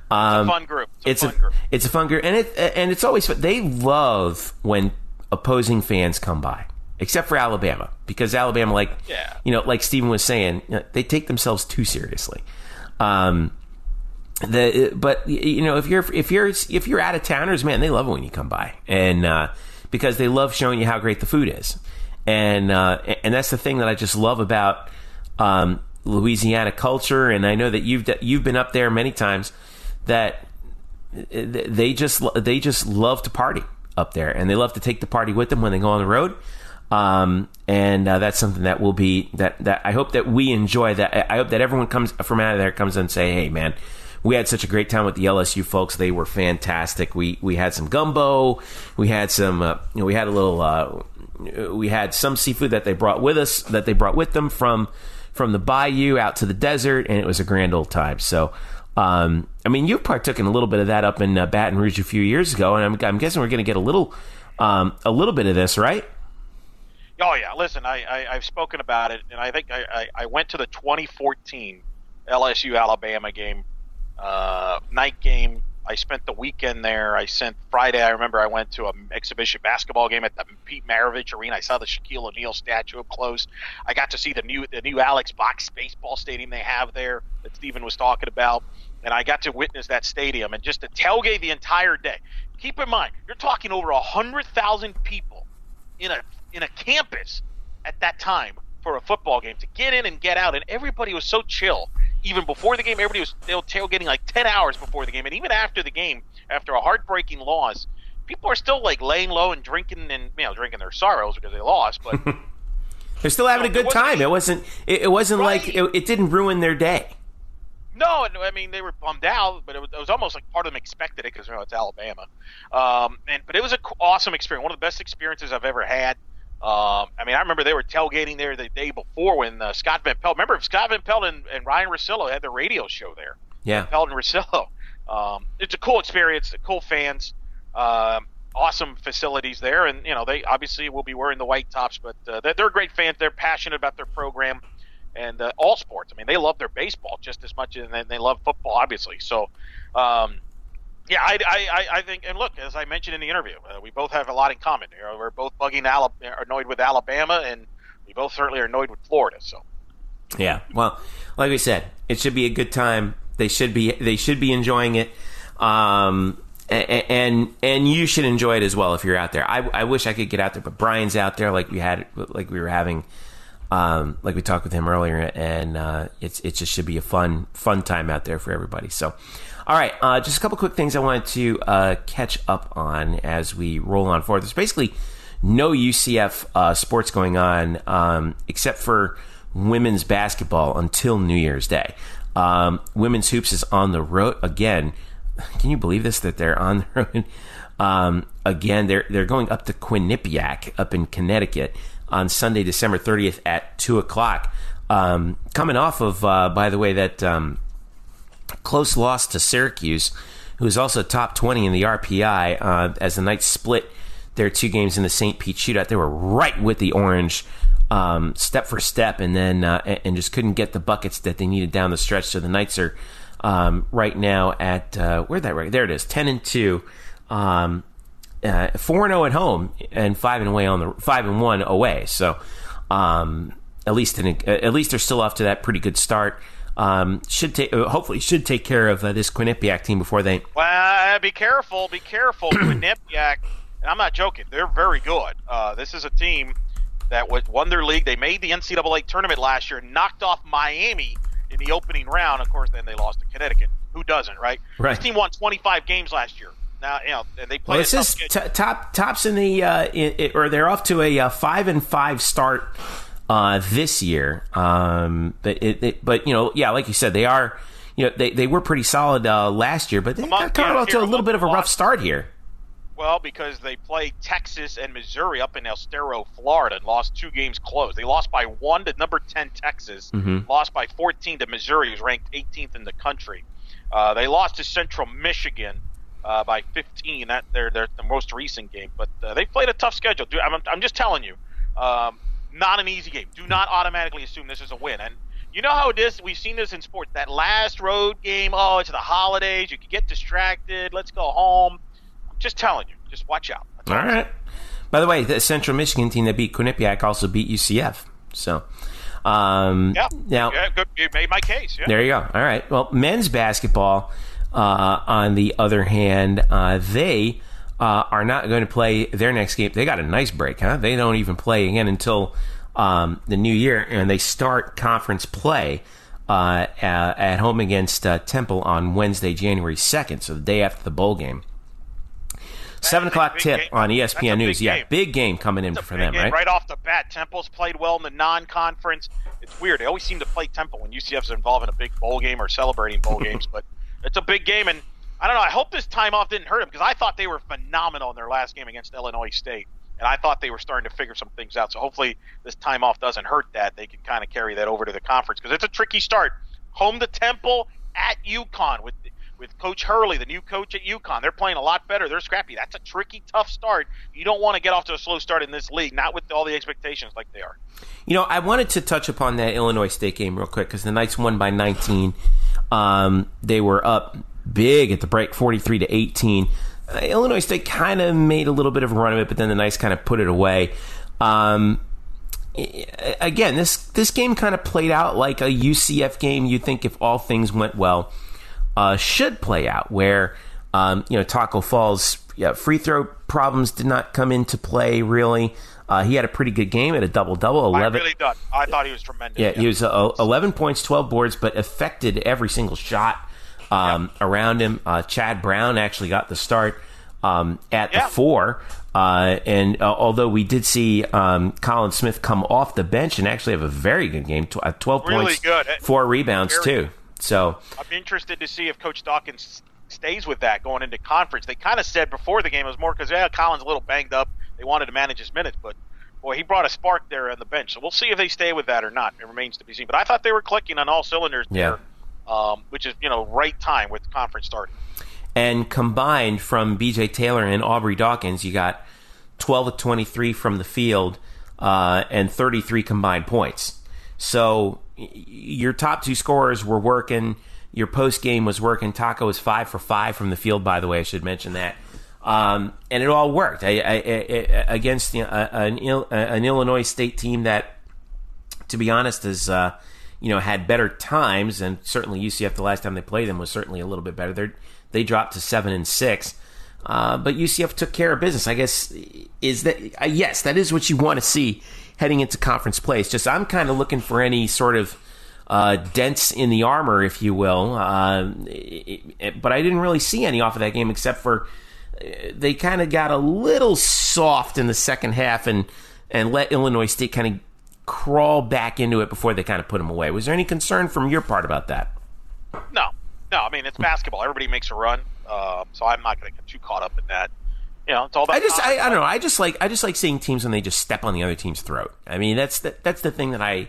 Um,
fun group. It's
it's
a fun
a
group.
it's a fun group, and it and it's always fun. They love when opposing fans come by, except for Alabama, because Alabama, like
Yeah.
you know, like Steven was saying, you know, they take themselves too seriously. Um, the but you know if you're if you're if you're out of towners, man, they love it when you come by, and uh, because they love showing you how great the food is, and uh, and that's the thing that I just love about um, Louisiana culture, and I know that you've you've been up there many times. That they just they just love to party up there, and they love to take the party with them when they go on the road. Um, and uh, that's something that will be that that I hope that we enjoy. That I hope that everyone comes from out of there comes and say, "Hey, man." We had such a great time with the LSU folks. They were fantastic. We we had some gumbo. We had some. Uh, you know, we had a little. Uh, we had some seafood that they brought with us. That they brought with them from from the bayou out to the desert, and it was a grand old time. So, um, I mean, you partook in a little bit of that up in uh, Baton Rouge a few years ago, and I'm, I'm guessing we're going to get a little, um, a little bit of this, right?
Oh yeah, listen, I, I I've spoken about it, and I think I, I, I went to the 2014 LSU Alabama game, uh, night game. I spent the weekend there. I sent Friday. I remember I went to an exhibition basketball game at the Pete Maravich Arena. I saw the Shaquille O'Neal statue up close. I got to see the new the new Alex Box baseball stadium they have there that Stephen was talking about, and I got to witness that stadium and just to tailgate the entire day. Keep in mind, you're talking over hundred thousand people in a in a campus at that time for a football game to get in and get out, and everybody was so chill. Even before the game, everybody was they were tailgating like ten hours before the game, and even after the game, after a heartbreaking loss, people are still like laying low and drinking and you know drinking their sorrows because they lost. But [LAUGHS]
They're still having
No,
a good time. It wasn't. It, it wasn't like it, it didn't ruin their day.
No, I mean they were bummed out, but it was, it was almost like part of them expected it because you know it's Alabama. Um, and but it was an awesome experience, one of the best experiences I've ever had. Um, I mean, I remember they were tailgating there the day before when uh, Scott Van Pelt. Remember Scott Van Pelt and, and Ryan Russillo had their radio show there.
Yeah.
Pelt and Russillo. [LAUGHS] Um, it's a cool experience. Cool fans. Um, awesome facilities there, and you know they obviously will be wearing the white tops, but uh, they're, they're great fans. They're passionate about their program, and uh, all sports. I mean, they love their baseball just as much, and they love football, obviously. So, um, yeah, I, I, I think, and look, as I mentioned in the interview, uh, we both have a lot in common. You know, we're both bugging Alabama, annoyed with Alabama, and we both certainly are annoyed with Florida. So,
yeah, well, like we said, it should be a good time. They should be they should be enjoying it. Um, and and you should enjoy it as well if you're out there. I, I wish I could get out there, but Brian's out there like we had like we were having, um, like we talked with him earlier, and uh, it's it just should be a fun fun time out there for everybody. So, all right, uh, just a couple quick things I wanted to uh, catch up on as we roll on forward. There's basically no UCF uh, sports going on um, except for women's basketball until New Year's Day. Um, women's hoops is on the road again [LAUGHS] can you believe this? That they're on the [LAUGHS] road um, again. They're they're going up to Quinnipiac up in Connecticut on Sunday, December 30th at two o'clock. Um, coming off of, uh, by the way, that um, close loss to Syracuse, who is also top 20 in the RPI uh, as the Knights split their two games in the St. Pete shootout. They were right with the Orange. Um, step for step, and then uh, and just couldn't get the buckets that they needed down the stretch. So the Knights are um, right now at uh, where that right there it is ten and two, um, uh, four and zero oh at home and five and away on the five and one away. So um, at least in, at least they're still off to that pretty good start. Um, should take uh, hopefully should take care of uh, this Quinnipiac team before they.
Well, be careful, be careful, [CLEARS THROAT] Quinnipiac. And I'm not joking; they're very good. Uh, this is a team that won their league. They made the NCAA tournament last year, knocked off Miami in the opening round. Of course, then they lost to Connecticut. Who doesn't, right?
Right.
This team won 25 games last year. Now, you know, and they play.
Well, this is t- top tops in the uh, it, or they're off to a uh, five and five start uh, this year. Um, but it, it, but you know, yeah, like you said, they are. You know, they, they were pretty solid uh, last year, but they got kind of to a little bit of a rough start here.
Well, because they played Texas and Missouri up in Estero, Florida, and lost two games close. They lost by one to number 10 Texas,
mm-hmm.
lost by 14 to Missouri, who's ranked 18th in the country. Uh, they lost to Central Michigan uh, by 15. That they're, they're the most recent game, but uh, they played a tough schedule. Dude, I'm, I'm just telling you, um, not an easy game. Do not automatically assume this is a win. And you know how it is. We've seen this in sports. That last road game. Oh, it's the holidays. You can get distracted. Let's go home just telling you. Just watch out.
All right. By the way, the Central Michigan team that beat Quinnipiac also beat UCF. So, um,
yeah,
now
yeah, good, you made my case. Yeah.
There you go. All right. Well, men's basketball, uh, on the other hand, uh, they uh, are not going to play their next game. They got a nice break, huh? They don't even play again until um, the new year, and they start conference play. Uh, at home against uh, Temple on Wednesday, January 2nd, so the day after the bowl game. Seven o'clock tip
game.
on ESPN News.
Yeah,
big game coming in for them, right?
Right off the bat, Temple's played well in the non-conference. It's weird. They always seem to play Temple when UCF's involved in a big bowl game or celebrating bowl [LAUGHS] games, but it's a big game, and I don't know. I hope this time off didn't hurt them because I thought they were phenomenal in their last game against Illinois State, and I thought they were starting to figure some things out. So hopefully this time off doesn't hurt that. They can kind of carry that over to the conference because it's a tricky start. Home to Temple at UConn with with Coach Hurley, the new coach at UConn. They're playing a lot better. They're scrappy. That's a tricky, tough start. You don't want to get off to a slow start in this league, not with all the expectations like they are.
You know, I wanted to touch upon that Illinois State game real quick because the Knights won by 19. Um, they were up big at the break, 43 to 18. Uh, Illinois State kind of made a little bit of a run of it, but then the Knights kind of put it away. Um, again, this this game kind of played out like a UCF game. You'd think if all things went well uh, should play out, where um, you know Tacko Fall's yeah, free throw problems did not come into play really. Uh, he had a pretty good game at a double double. Eleven.
I really did. I thought he was tremendous.
Yeah, yeah. he was uh, eleven points, twelve boards, but affected every single shot um, yeah. around him. Uh, Chad Brown actually got the start um, at yeah. the four. Uh, and uh, although we did see um, Collin Smith come off the bench and actually have a very good game, tw- uh, 12
really
points,
good.
four rebounds, very too. So
I'm interested to see if Coach Dawkins stays with that going into conference. They kind of said before the game it was more because yeah, Collin's a little banged up. They wanted to manage his minutes, but boy, he brought a spark there on the bench. So we'll see if they stay with that or not. It remains to be seen. But I thought they were clicking on all cylinders
yeah.
there, um, which is you know right time with conference starting.
And combined from B.J. Taylor and Aubrey Dawkins, you got 12 of 23 from the field uh, and 33 combined points. So your top two scorers were working. Your post game was working. Tacko was five for five from the field. By the way, I should mention that. Um, and it all worked I, I, I, against you know, an, an, Illinois State team that, to be honest, is uh, you know had better times, and certainly UCF the last time they played them was certainly a little bit better. They they dropped to seven and six, uh, but UCF took care of business. I guess is that uh, yes, that is what you want to see heading into conference play. It's just I'm kind of looking for any sort of uh, dents in the armor, if you will. Uh, it, it, but I didn't really see any off of that game except for they kind of got a little soft in the second half and and let Illinois State kind of crawl back into it before they kind of put them away. Was there any concern from your part about that?
No, no. I mean, it's basketball. Everybody makes a run, uh, so I'm not going to get too caught up in that. You know, it's all about.
I just, I, I, don't know. I just like, I just like seeing teams when they just step on the other team's throat. I mean, that's the, that's the thing that I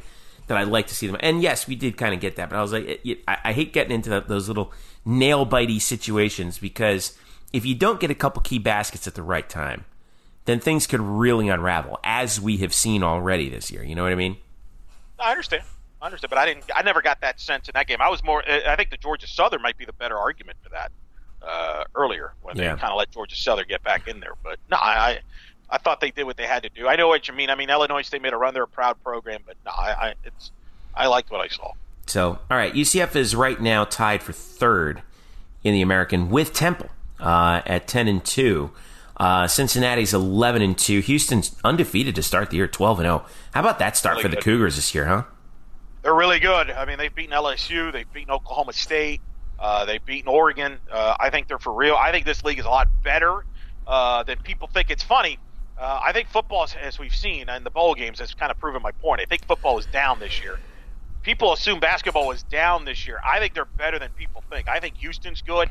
that I like to see them. And yes, we did kind of get that, but I was like, it, it, I, I, hate getting into the, those little nail bitey situations because if you don't get a couple key baskets at the right time, then things could really unravel, as we have seen already this year. You know what I mean?
I understand. I understand, but I didn't. I never got that sense in that game. I was more. I think the Georgia Southern might be the better argument for that uh, earlier when yeah. they kind of let Georgia Southern get back in there. But no, I, I thought they did what they had to do. I know what you mean. I mean, Illinois State made a run; they're a proud program, but no, I, I it's. I liked what I saw.
So, all right, UCF is right now tied for third in the American with Temple uh, at ten and two. Uh, Cincinnati's eleven and two. Houston's undefeated to start the year, twelve and zero. Oh. How about that start really for good. the Cougars this year, huh?
They're really good. I mean, they've beaten LSU, they've beaten Oklahoma State, uh, they've beaten Oregon. Uh, I think they're for real. I think this league is a lot better uh, than people think. It's funny. Uh, I think football, as we've seen in the bowl games, has kind of proven my point. I think football is down this year. People assume basketball was down this year. I think they're better than people think. I think Houston's good.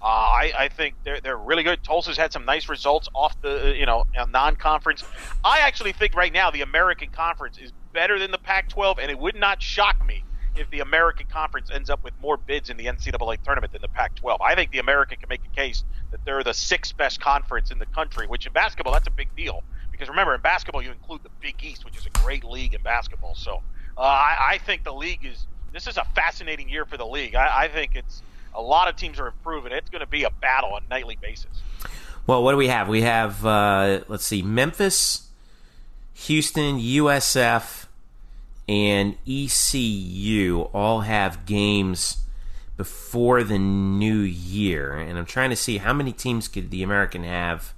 Uh, I, I, think they're they're really good. Tulsa's had some nice results off the you know non-conference. I actually think right now the American Conference is better than the Pac-12, and it would not shock me if the American Conference ends up with more bids in the NCAA tournament than the Pac-12. I think the American can make the case that they're the sixth best conference in the country, which in basketball that's a big deal because remember in basketball you include the Big East, which is a great league in basketball. So uh, I, I think the league is this is a fascinating year for the league. I, I think it's a lot of teams are improving. It's going to be a battle on a nightly basis.
Well, what do we have? We have uh, let's see, Memphis, Houston, USF, and ECU all have games before the new year, and I'm trying to see how many teams could the American have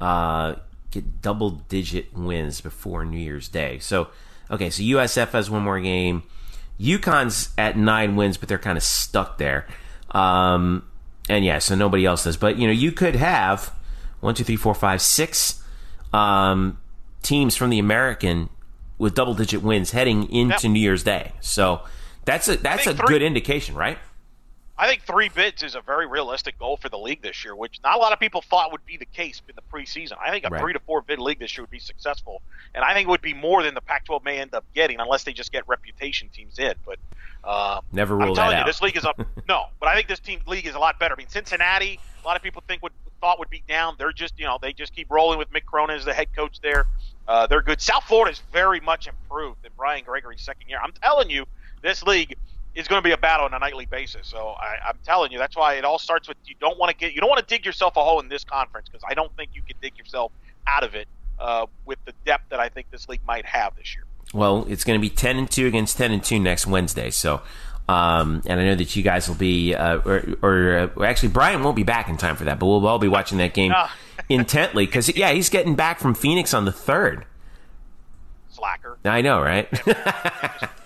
uh, get double digit wins before New Year's Day. So, okay, so USF has one more game. UConn's at nine wins, but they're kind of stuck there. Um, and yeah, so nobody else does. But you know, you could have one, two, three, four, five, six um, teams from the American with double digit wins heading into yep. New Year's Day. So that's a that's a three, good indication, right?
I think three bids is a very realistic goal for the league this year, which not a lot of people thought would be the case in the preseason. I think a right. three to four bid league this year would be successful, and I think it would be more than the Pac-12 may end up getting unless they just get reputation teams in. But uh,
never rule I'm
telling
that
you,
out.
this league is up. [LAUGHS] no, but I think this team league is a lot better. I mean, Cincinnati, a lot of people think would thought would be down. They're just you know they just keep rolling with Mick Cronin as the head coach there. Uh, they're good. South Florida is very much improved in Brian Gregory's second year. I'm telling you, this league is going to be a battle on a nightly basis. So I, am telling you, that's why it all starts with you don't want to get you don't want to dig yourself a hole in this conference because I don't think you can dig yourself out of it uh, with the depth that I think this league might have this year.
Well, it's going to be ten and two against ten and two next Wednesday. So. Um, and I know that you guys will be, uh, or, or uh, actually, Brian won't be back in time for that, but we'll all be watching that game [LAUGHS] intently because, yeah, he's getting back from Phoenix on the third
slacker.
I know, right?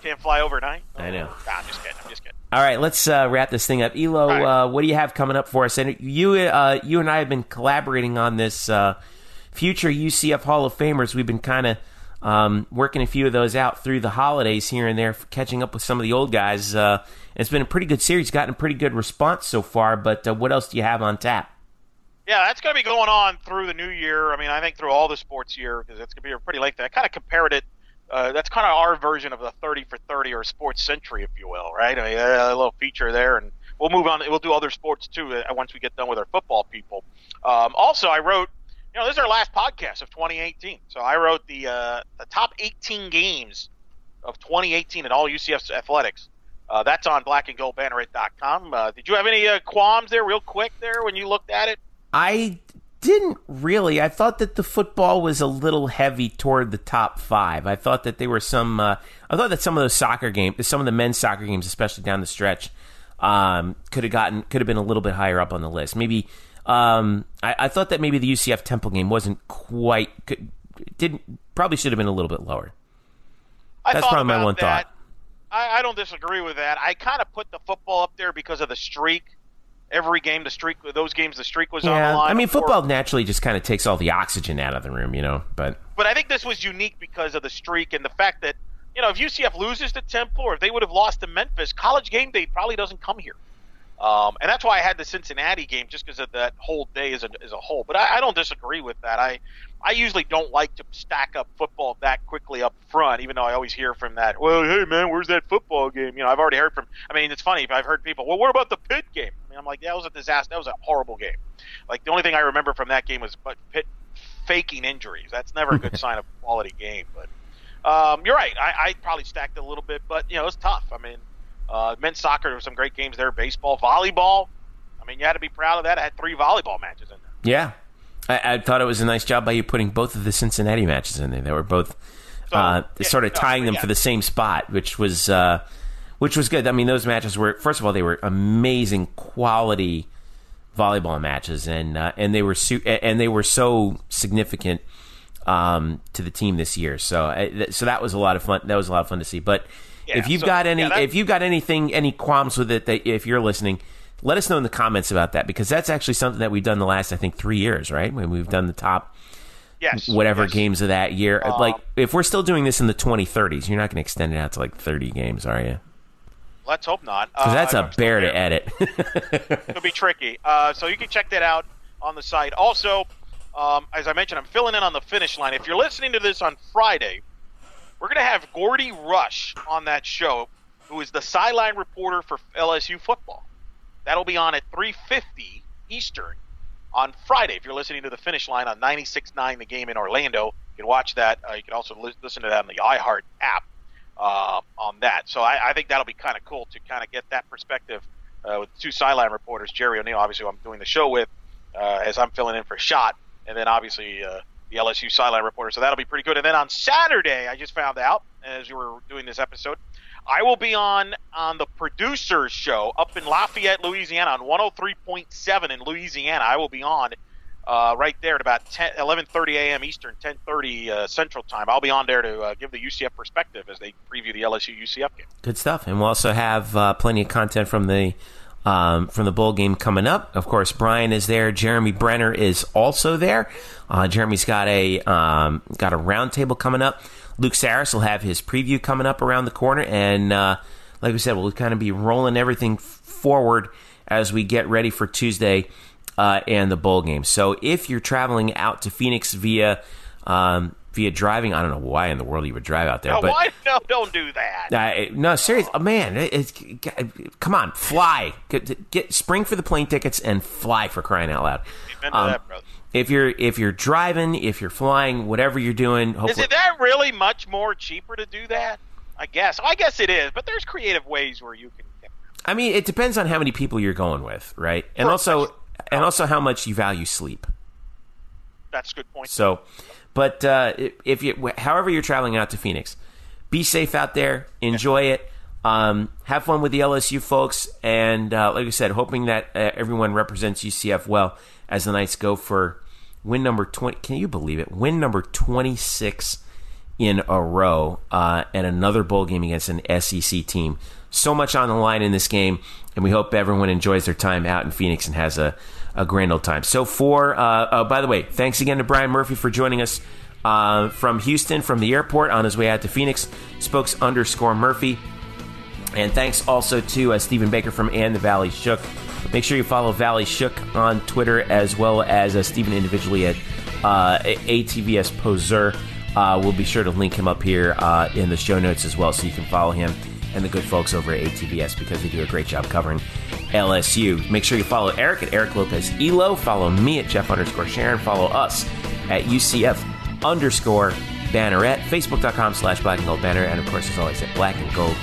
can't fly overnight. [LAUGHS]
I know.
Nah, I'm just kidding. I'm just kidding.
All right, let's uh, wrap this thing up. Elo, right. uh, what do you have coming up for us? And you, uh, you and I have been collaborating on this uh, future UCF Hall of Famers. We've been kind of um, working a few of those out through the holidays here and there, catching up with some of the old guys. Uh, it's been a pretty good series, gotten a pretty good response so far. But uh, what else do you have on tap?
Yeah, that's going to be going on through the new year. I mean, I think through all the sports year because it's going to be pretty lengthy. I kind of compared it. Uh, that's kind of our version of the 30 for 30 or sports century, if you will, right? I mean, a little feature there, and we'll move on. We'll do other sports too uh, once we get done with our football people. Um, also, I wrote, you know, this is our last podcast of 2018, so I wrote the uh, the top 18 games of 2018 in all UCF athletics. Uh, that's on blackandgoldbanneret.com. Uh, did you have any uh, qualms there, real quick, there when you looked at it?
I didn't really. I thought that the football was a little heavy toward the top five. I thought that there were some. Uh, I thought that some of those soccer games, some of the men's soccer games, especially down the stretch, um, could have gotten could have been a little bit higher up on the list. Maybe um, I, I, thought that maybe the UCF Temple game wasn't quite could, didn't probably should have been a little bit lower.
I
That's probably my one
that.
thought.
I, I don't disagree with that. I kind of put the football up there because of the streak. Every game, the streak, those games, the streak was
yeah.
on the line.
I mean, football naturally just kind of takes all the oxygen out of the room, you know. But
but I think this was unique because of the streak and the fact that you know if UCF loses to Temple or if they would have lost to Memphis, College Game Day probably doesn't come here. Um, and that's why I had the Cincinnati game just because of that whole day as a, as a whole. But I, I don't disagree with that. I I usually don't like to stack up football that quickly up front, even though I always hear from that. Well, hey man, where's that football game? You know, I've already heard from. I mean, it's funny. I've heard people. Well, what about the Pitt game? I mean, I'm like, that was a disaster. That was a horrible game. Like the only thing I remember from that game was but Pitt faking injuries. That's never a good [LAUGHS] sign of a quality game. But um, you're right. I, I probably stacked a little bit, but you know, it's tough. I mean, uh, men's soccer, there were some great games there. Baseball, volleyball. I mean, you had to be proud of that. I had three volleyball matches in there.
Yeah, I, I, thought it was a nice job by you putting both of the Cincinnati matches in there. They were both so, uh, yeah, sort of tying no, them for the same spot, which was uh, which was good. I mean, those matches were first of all they were amazing quality volleyball matches, and uh, and they were su- and they were so significant um, to the team this year. So uh, so that was a lot of fun. That was a lot of fun to see. But yeah, if you've so, got any, yeah, if you've got anything, any qualms with it, that if you're listening let us know in the comments about that because that's actually something that we've done the last, I think, three years, right? When we've done the top
yes,
whatever
yes.
games of that year. Um, like, if we're still doing this in the 2030s, you're not going to extend it out to like 30 games, are you?
Let's hope not.
Because uh, that's a bear to edit. [LAUGHS]
It'll be tricky. Uh, so you can check that out on the site. Also, um, as I mentioned, I'm filling in on the finish line. If you're listening to this on Friday, we're going to have Gordy Rush on that show, who is the sideline reporter for LSU football. That'll be on at 3:50 Eastern on Friday. If you're listening to the finish line on 96.9 The Game in Orlando, you can watch that. Uh, you can also li- listen to that on the iHeart app uh, on that. So I, I think that'll be kind of cool to kind of get that perspective uh, with two sideline reporters, Jerry O'Neill, obviously, who I'm doing the show with, uh, as I'm filling in for Shot, and then obviously uh, the LSU sideline reporter. So that'll be pretty good. And then on Saturday, I just found out as we were doing this episode, I will be on on the producers show up in Lafayette, Louisiana, on 103.7 in Louisiana. I will be on uh, right there at about 10, 11:30 a.m. Eastern, 10:30 uh, Central Time. I'll be on there to uh, give the UCF perspective as they preview the LSU UCF game.
Good stuff, and we'll also have uh, plenty of content from the. Um, from the bowl game coming up, of course, Brian is there. Jeremy Brener is also there. Uh, Jeremy's got a um, got a roundtable coming up Luke Saris will have his preview coming up around the corner, and uh, like we said, we'll kind of be rolling everything forward as we get ready for Tuesday uh, and the bowl game. So if you're traveling out to Phoenix via um, via driving, I don't know why in the world you would drive out there.
No,
but
why? No, don't do that.
Uh, no, seriously, oh, man. It, it, come on, fly. Get, get, spring for the plane tickets and fly for crying out loud.
Um, that,
if you're if you're driving, if you're flying, whatever you're doing, hopefully-
is it that really much more cheaper to do that? I guess. I guess it is, but there's creative ways where you can.
I mean, it depends on how many people you're going with, right? And also, and also how much you value sleep.
That's a good point.
So, but uh, if you, however you're traveling out to Phoenix, be safe out there. Enjoy it. Um, have fun with the LSU folks, and uh, like I said, hoping that uh, everyone represents UCF well as the Knights go for win number 20. Can you believe it? Win number 26 in a row uh, and another bowl game against an SEC team. So much on the line in this game, and we hope everyone enjoys their time out in Phoenix and has a, a grand old time. So, for, uh, oh, by the way, thanks again to Brian Murphy for joining us uh, from Houston, from the airport on his way out to Phoenix, spokes underscore Murphy. And thanks also to uh, Stephen Baker from And the Valley Shook Make sure you follow Valley Shook on Twitter as well as uh, Stephen individually at uh, ATVS Poseur. Uh, we'll be sure to link him up here uh, in the show notes as well so you can follow him and the good folks over at ATVS because they do a great job covering LSU. Make sure you follow Eric at Eric Lopez Elo. Follow me at Jeff underscore Sharon. Follow us at UCF underscore Banneret, Facebook.com slash Black and Gold Banneret, and of course, as always, at Black and Gold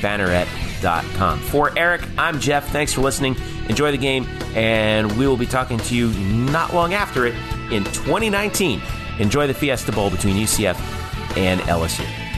Banneret.com. For Eric, I'm Jeff. Thanks for listening. Enjoy the game, and we will be talking to you not long after it in 2019. Enjoy the Fiesta Bowl between UCF and LSU.